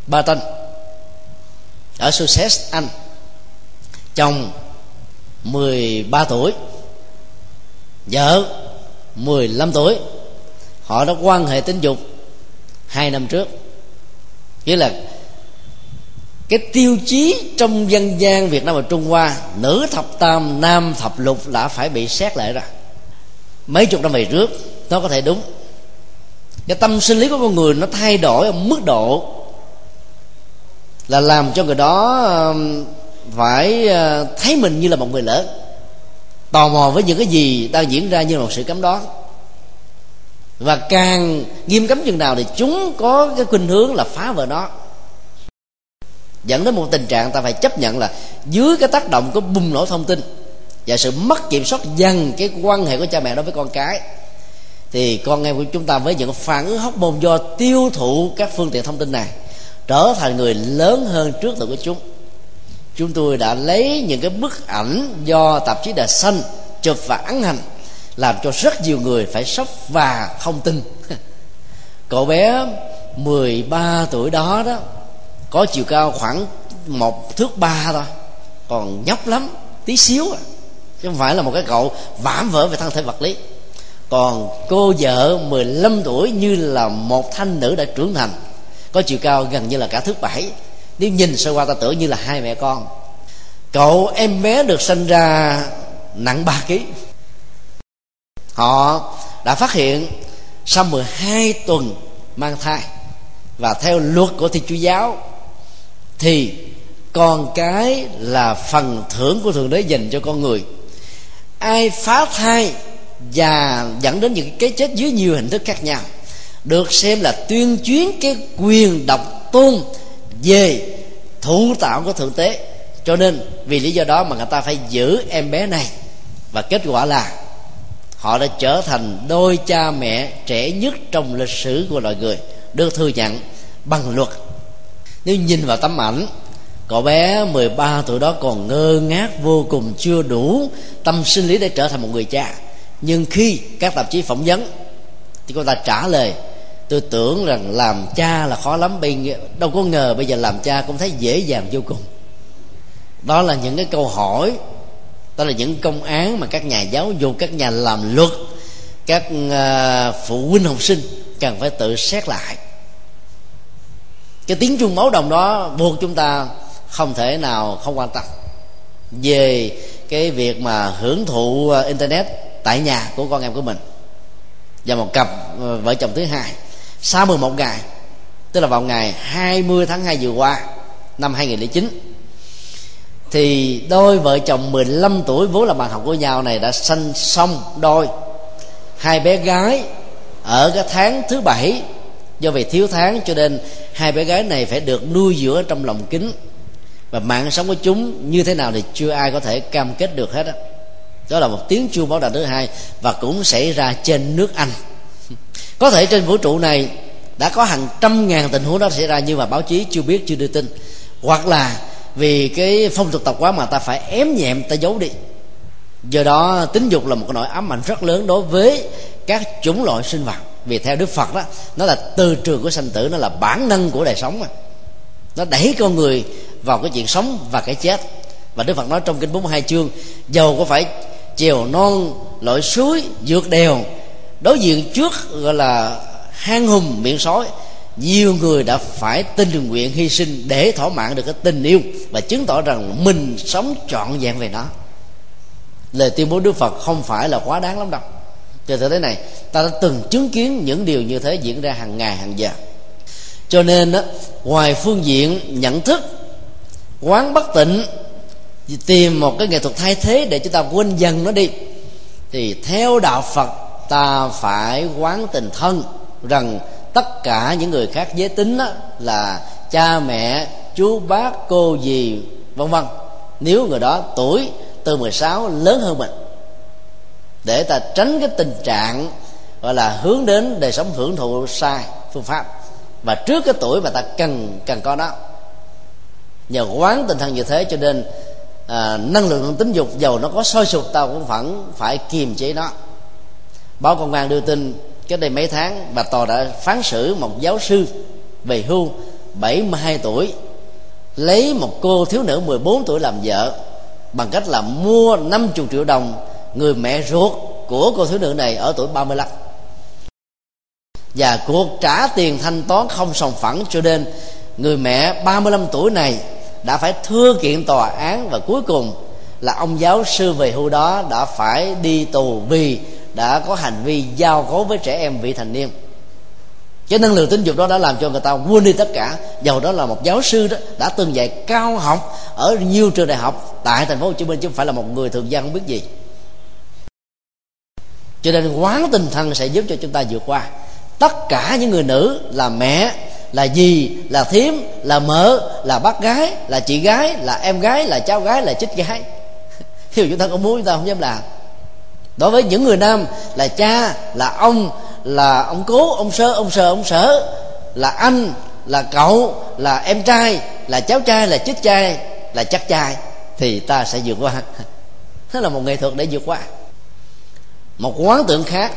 ba tân ở Sussex Anh chồng 13 tuổi vợ 15 tuổi. Họ đã quan hệ tình dục hai năm trước. Nghĩa là cái tiêu chí trong dân gian Việt Nam và Trung Hoa, nữ thập tam, nam thập lục đã phải bị xét lại rồi. Mấy chục năm về trước, nó có thể đúng. Cái tâm sinh lý của con người nó thay đổi ở mức độ là làm cho người đó phải ờ, thấy mình như là một người lớn. Tò mò với những cái gì đang diễn ra như là một sự cấm đoán. Và càng nghiêm cấm chừng nào thì chúng có cái khuynh hướng là phá vỡ nó dẫn đến một tình trạng ta phải chấp nhận là dưới cái tác động của bùng nổ thông tin và sự mất kiểm soát dần cái quan hệ của cha mẹ đối với con cái, thì con em của chúng ta với những phản ứng hóc môn do tiêu thụ các phương tiện thông tin này trở thành người lớn hơn trước tuổi của chúng. Chúng tôi đã lấy những cái bức ảnh do tạp chí Đà Xanh chụp và ấn hành, làm cho rất nhiều người phải sốc và không tin. (laughs) Cậu bé 13 tuổi đó đó có chiều cao khoảng một, thước ba thôi. Còn nhóc lắm, tí xíu à. Chứ không phải là một cái cậu vãm vỡ về thân thể vật lý. Còn cô vợ 15 tuổi như là một thanh nữ đã trưởng thành. Có chiều cao gần như là cả thước bảy. Nếu nhìn sơ qua ta tưởng như là hai mẹ con. Cậu em bé được sinh ra nặng 3 kg họ đã phát hiện sau 12 tuần mang thai. Và theo luật của thiên chúa giáo thì con cái là phần thưởng của thượng đế dành cho con người. Ai phá thai và dẫn đến những cái chết dưới nhiều hình thức khác nhau, được xem là tuyên chuyến cái quyền độc tôn về thủ tạo của thượng tế cho nên vì lý do đó mà người ta phải giữ em bé này. Và kết quả là họ đã trở thành đôi cha mẹ trẻ nhất trong lịch sử của loài người, được thừa nhận bằng luật nếu nhìn vào tấm ảnh, cậu bé 13 tuổi đó còn ngơ ngác, vô cùng chưa đủ tâm sinh lý để trở thành một người cha. Nhưng khi các tạp chí phỏng vấn, thì cô ta trả lời, tôi tưởng rằng làm cha là khó lắm, bây đâu có ngờ bây giờ làm cha cũng thấy dễ dàng vô cùng. Đó là những cái câu hỏi, đó là những công án mà các nhà giáo dục, các nhà làm luật, các ờ, phụ huynh học sinh cần phải tự xét lại cái tiếng chuông máu đồng đó buộc chúng ta không thể nào không quan tâm. Về cái việc mà hưởng thụ ờ, internet tại nhà của con em của mình. Và một cặp ờ, vợ chồng thứ hai, sau 11 ngày, tức là vào ngày 20 tháng 2 vừa qua, năm 2009 thì đôi vợ chồng 15 tuổi vốn là bạn học của nhau này đã sanh xong đôi. Hai bé gái ở cái tháng thứ bảy do vì thiếu tháng cho nên hai bé gái này phải được nuôi dưỡng trong lòng kính. Và mạng sống của chúng như thế nào thì chưa ai có thể cam kết được hết đó. đó là một tiếng chuông báo động thứ hai và cũng xảy ra trên nước anh. (laughs) Có thể trên vũ trụ này đã có hàng trăm ngàn tình huống đó xảy ra nhưng mà báo chí chưa biết, chưa đưa tin. Hoặc là vì cái phong tục tập quán mà ta phải ém nhẹm, ta giấu đi. Do đó, tính dục là một cái nỗi ám ảnh rất lớn đối với các chủng loại sinh vật vì theo đức phật đó, nó là từ trường của sanh tử, nó là bản năng của đời sống mà. Nó đẩy con người vào cái chuyện sống và cái chết. Và đức phật nói trong kinh 42 chương, dầu có phải chiều non, lội suối vượt đèo đối diện trước gọi là hang hùng, miệng sói, nhiều người đã phải tình nguyện hy sinh để thỏa mãn được cái tình yêu và chứng tỏ rằng mình sống trọn vẹn về nó. Lời tuyên bố đức phật không phải là quá đáng lắm đâu trên thế này ta đã từng chứng kiến những điều như thế diễn ra hàng ngày hàng giờ. Cho nên đó, ngoài phương diện nhận thức quán bất tịnh tìm một cái nghệ thuật thay thế để chúng ta quên dần nó đi thì theo đạo phật ta phải quán tình thân rằng tất cả những người khác giới tính đó là cha mẹ chú bác cô dì vân vân. Nếu người đó tuổi từ 16 lớn hơn mình để ta tránh cái tình trạng gọi là hướng đến đời sống hưởng thụ sai phương pháp. Và trước cái tuổi mà ta cần cần có đó. Nhờ quán tinh thần như thế cho nên à, năng lượng tính dục dầu nó có sôi sụp ta cũng vẫn phải kiềm chế nó. Báo công an đưa tin cách đây mấy tháng bà tòa đã phán xử một giáo sư về hưu 72 tuổi lấy một cô thiếu nữ 14 tuổi làm vợ bằng cách là mua 50 triệu đồng người mẹ ruột của cô thiếu nữ này ở tuổi 35 và cuộc trả tiền thanh toán không sòng phẳng cho nên người mẹ 35 tuổi này đã phải thưa kiện tòa án và cuối cùng là ông giáo sư về hưu đó đã phải đi tù vì đã có hành vi giao cấu với trẻ em vị thành niên. Cái năng lượng tính dục đó đã làm cho người ta quên đi tất cả. Dầu đó là một giáo sư đó đã từng dạy cao học ở nhiều trường đại học tại thành phố hồ chí minh chứ không phải là một người thường dân không biết gì cho nên quán tinh thần sẽ giúp cho chúng ta vượt qua. Tất cả những người nữ là mẹ, là gì là thím, là mợ, là bác gái, là chị gái, là em gái, là cháu gái, là chích gái. (laughs) Khi chúng ta có muốn chúng ta không dám làm. Đối với những người nam là cha, là ông là ông cố, ông sơ, ông sờ, ông sở, là anh, là cậu, là em trai, là cháu trai, là chích trai, là chắc trai, thì ta sẽ vượt qua. (laughs) Đó là một nghệ thuật để vượt qua một quán tượng khác,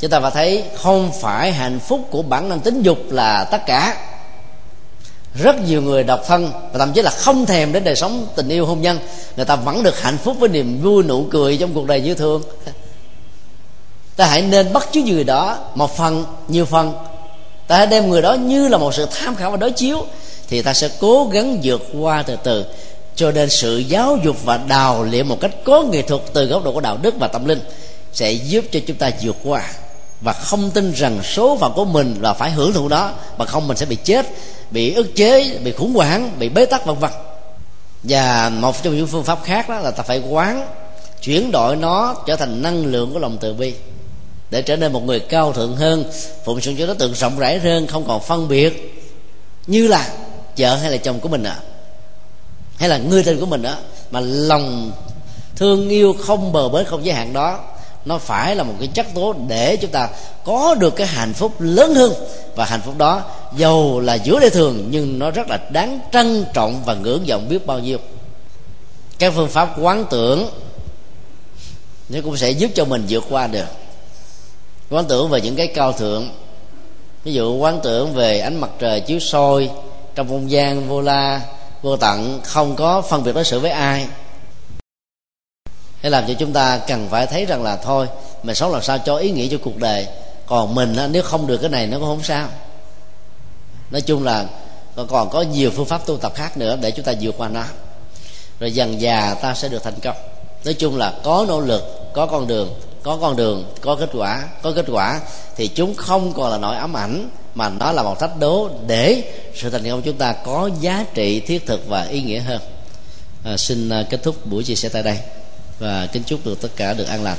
chúng ta phải thấy không phải hạnh phúc của bản năng tính dục là tất cả. Rất nhiều người độc thân và thậm chí là không thèm đến đời sống tình yêu hôn nhân, người ta vẫn được hạnh phúc với niềm vui nụ cười trong cuộc đời như thương (laughs) ta hãy nên bắt chước người đó một phần, nhiều phần. Ta hãy đem người đó như là một sự tham khảo và đối chiếu, thì ta sẽ cố gắng vượt qua từ từ, cho nên sự giáo dục và đào luyện một cách có nghệ thuật từ góc độ của đạo đức và tâm linh sẽ giúp cho chúng ta vượt qua và không tin rằng số phận của mình là phải hưởng thụ đó mà không mình sẽ bị chết, bị ức chế, bị khủng hoảng, bị bế tắc, vân vân và một trong những phương pháp khác đó là ta phải quán, chuyển đổi nó trở thành năng lượng của lòng từ bi, để trở nên một người cao thượng hơn, phụng sự cho đối tượng rộng rãi hơn, không còn phân biệt như là vợ hay là chồng của mình ạ à. hay là người thân của mình đó mà lòng thương yêu không bờ bến không giới hạn đó nó phải là một cái chất tố để chúng ta có được cái hạnh phúc lớn hơn. Và hạnh phúc đó, dầu là giữa đời thường, nhưng nó rất là đáng trân trọng và ngưỡng vọng biết bao nhiêu. Các phương pháp quán tưởng nó cũng sẽ giúp cho mình vượt qua được. Quán tưởng về những cái cao thượng, ví dụ quán tưởng về ánh mặt trời chiếu soi trong không gian vô la, vô tận, không có phân biệt đối xử với ai thế làm cho chúng ta cần phải thấy rằng là thôi mình sống làm sao cho ý nghĩa cho cuộc đời. Còn mình nếu không được cái này nó cũng không sao. Nói chung là còn có nhiều phương pháp tu tập khác nữa để chúng ta vượt qua nó. Rồi dần già ta sẽ được thành công. Nói chung là có nỗ lực có con đường có con đường có kết quả có kết quả thì chúng không còn là nỗi ám ảnh mà nó là một thách đố để sự thành công chúng ta có giá trị thiết thực và ý nghĩa hơn. À, xin à, kết thúc buổi chia sẻ tại đây và kính chúc được tất cả được an lành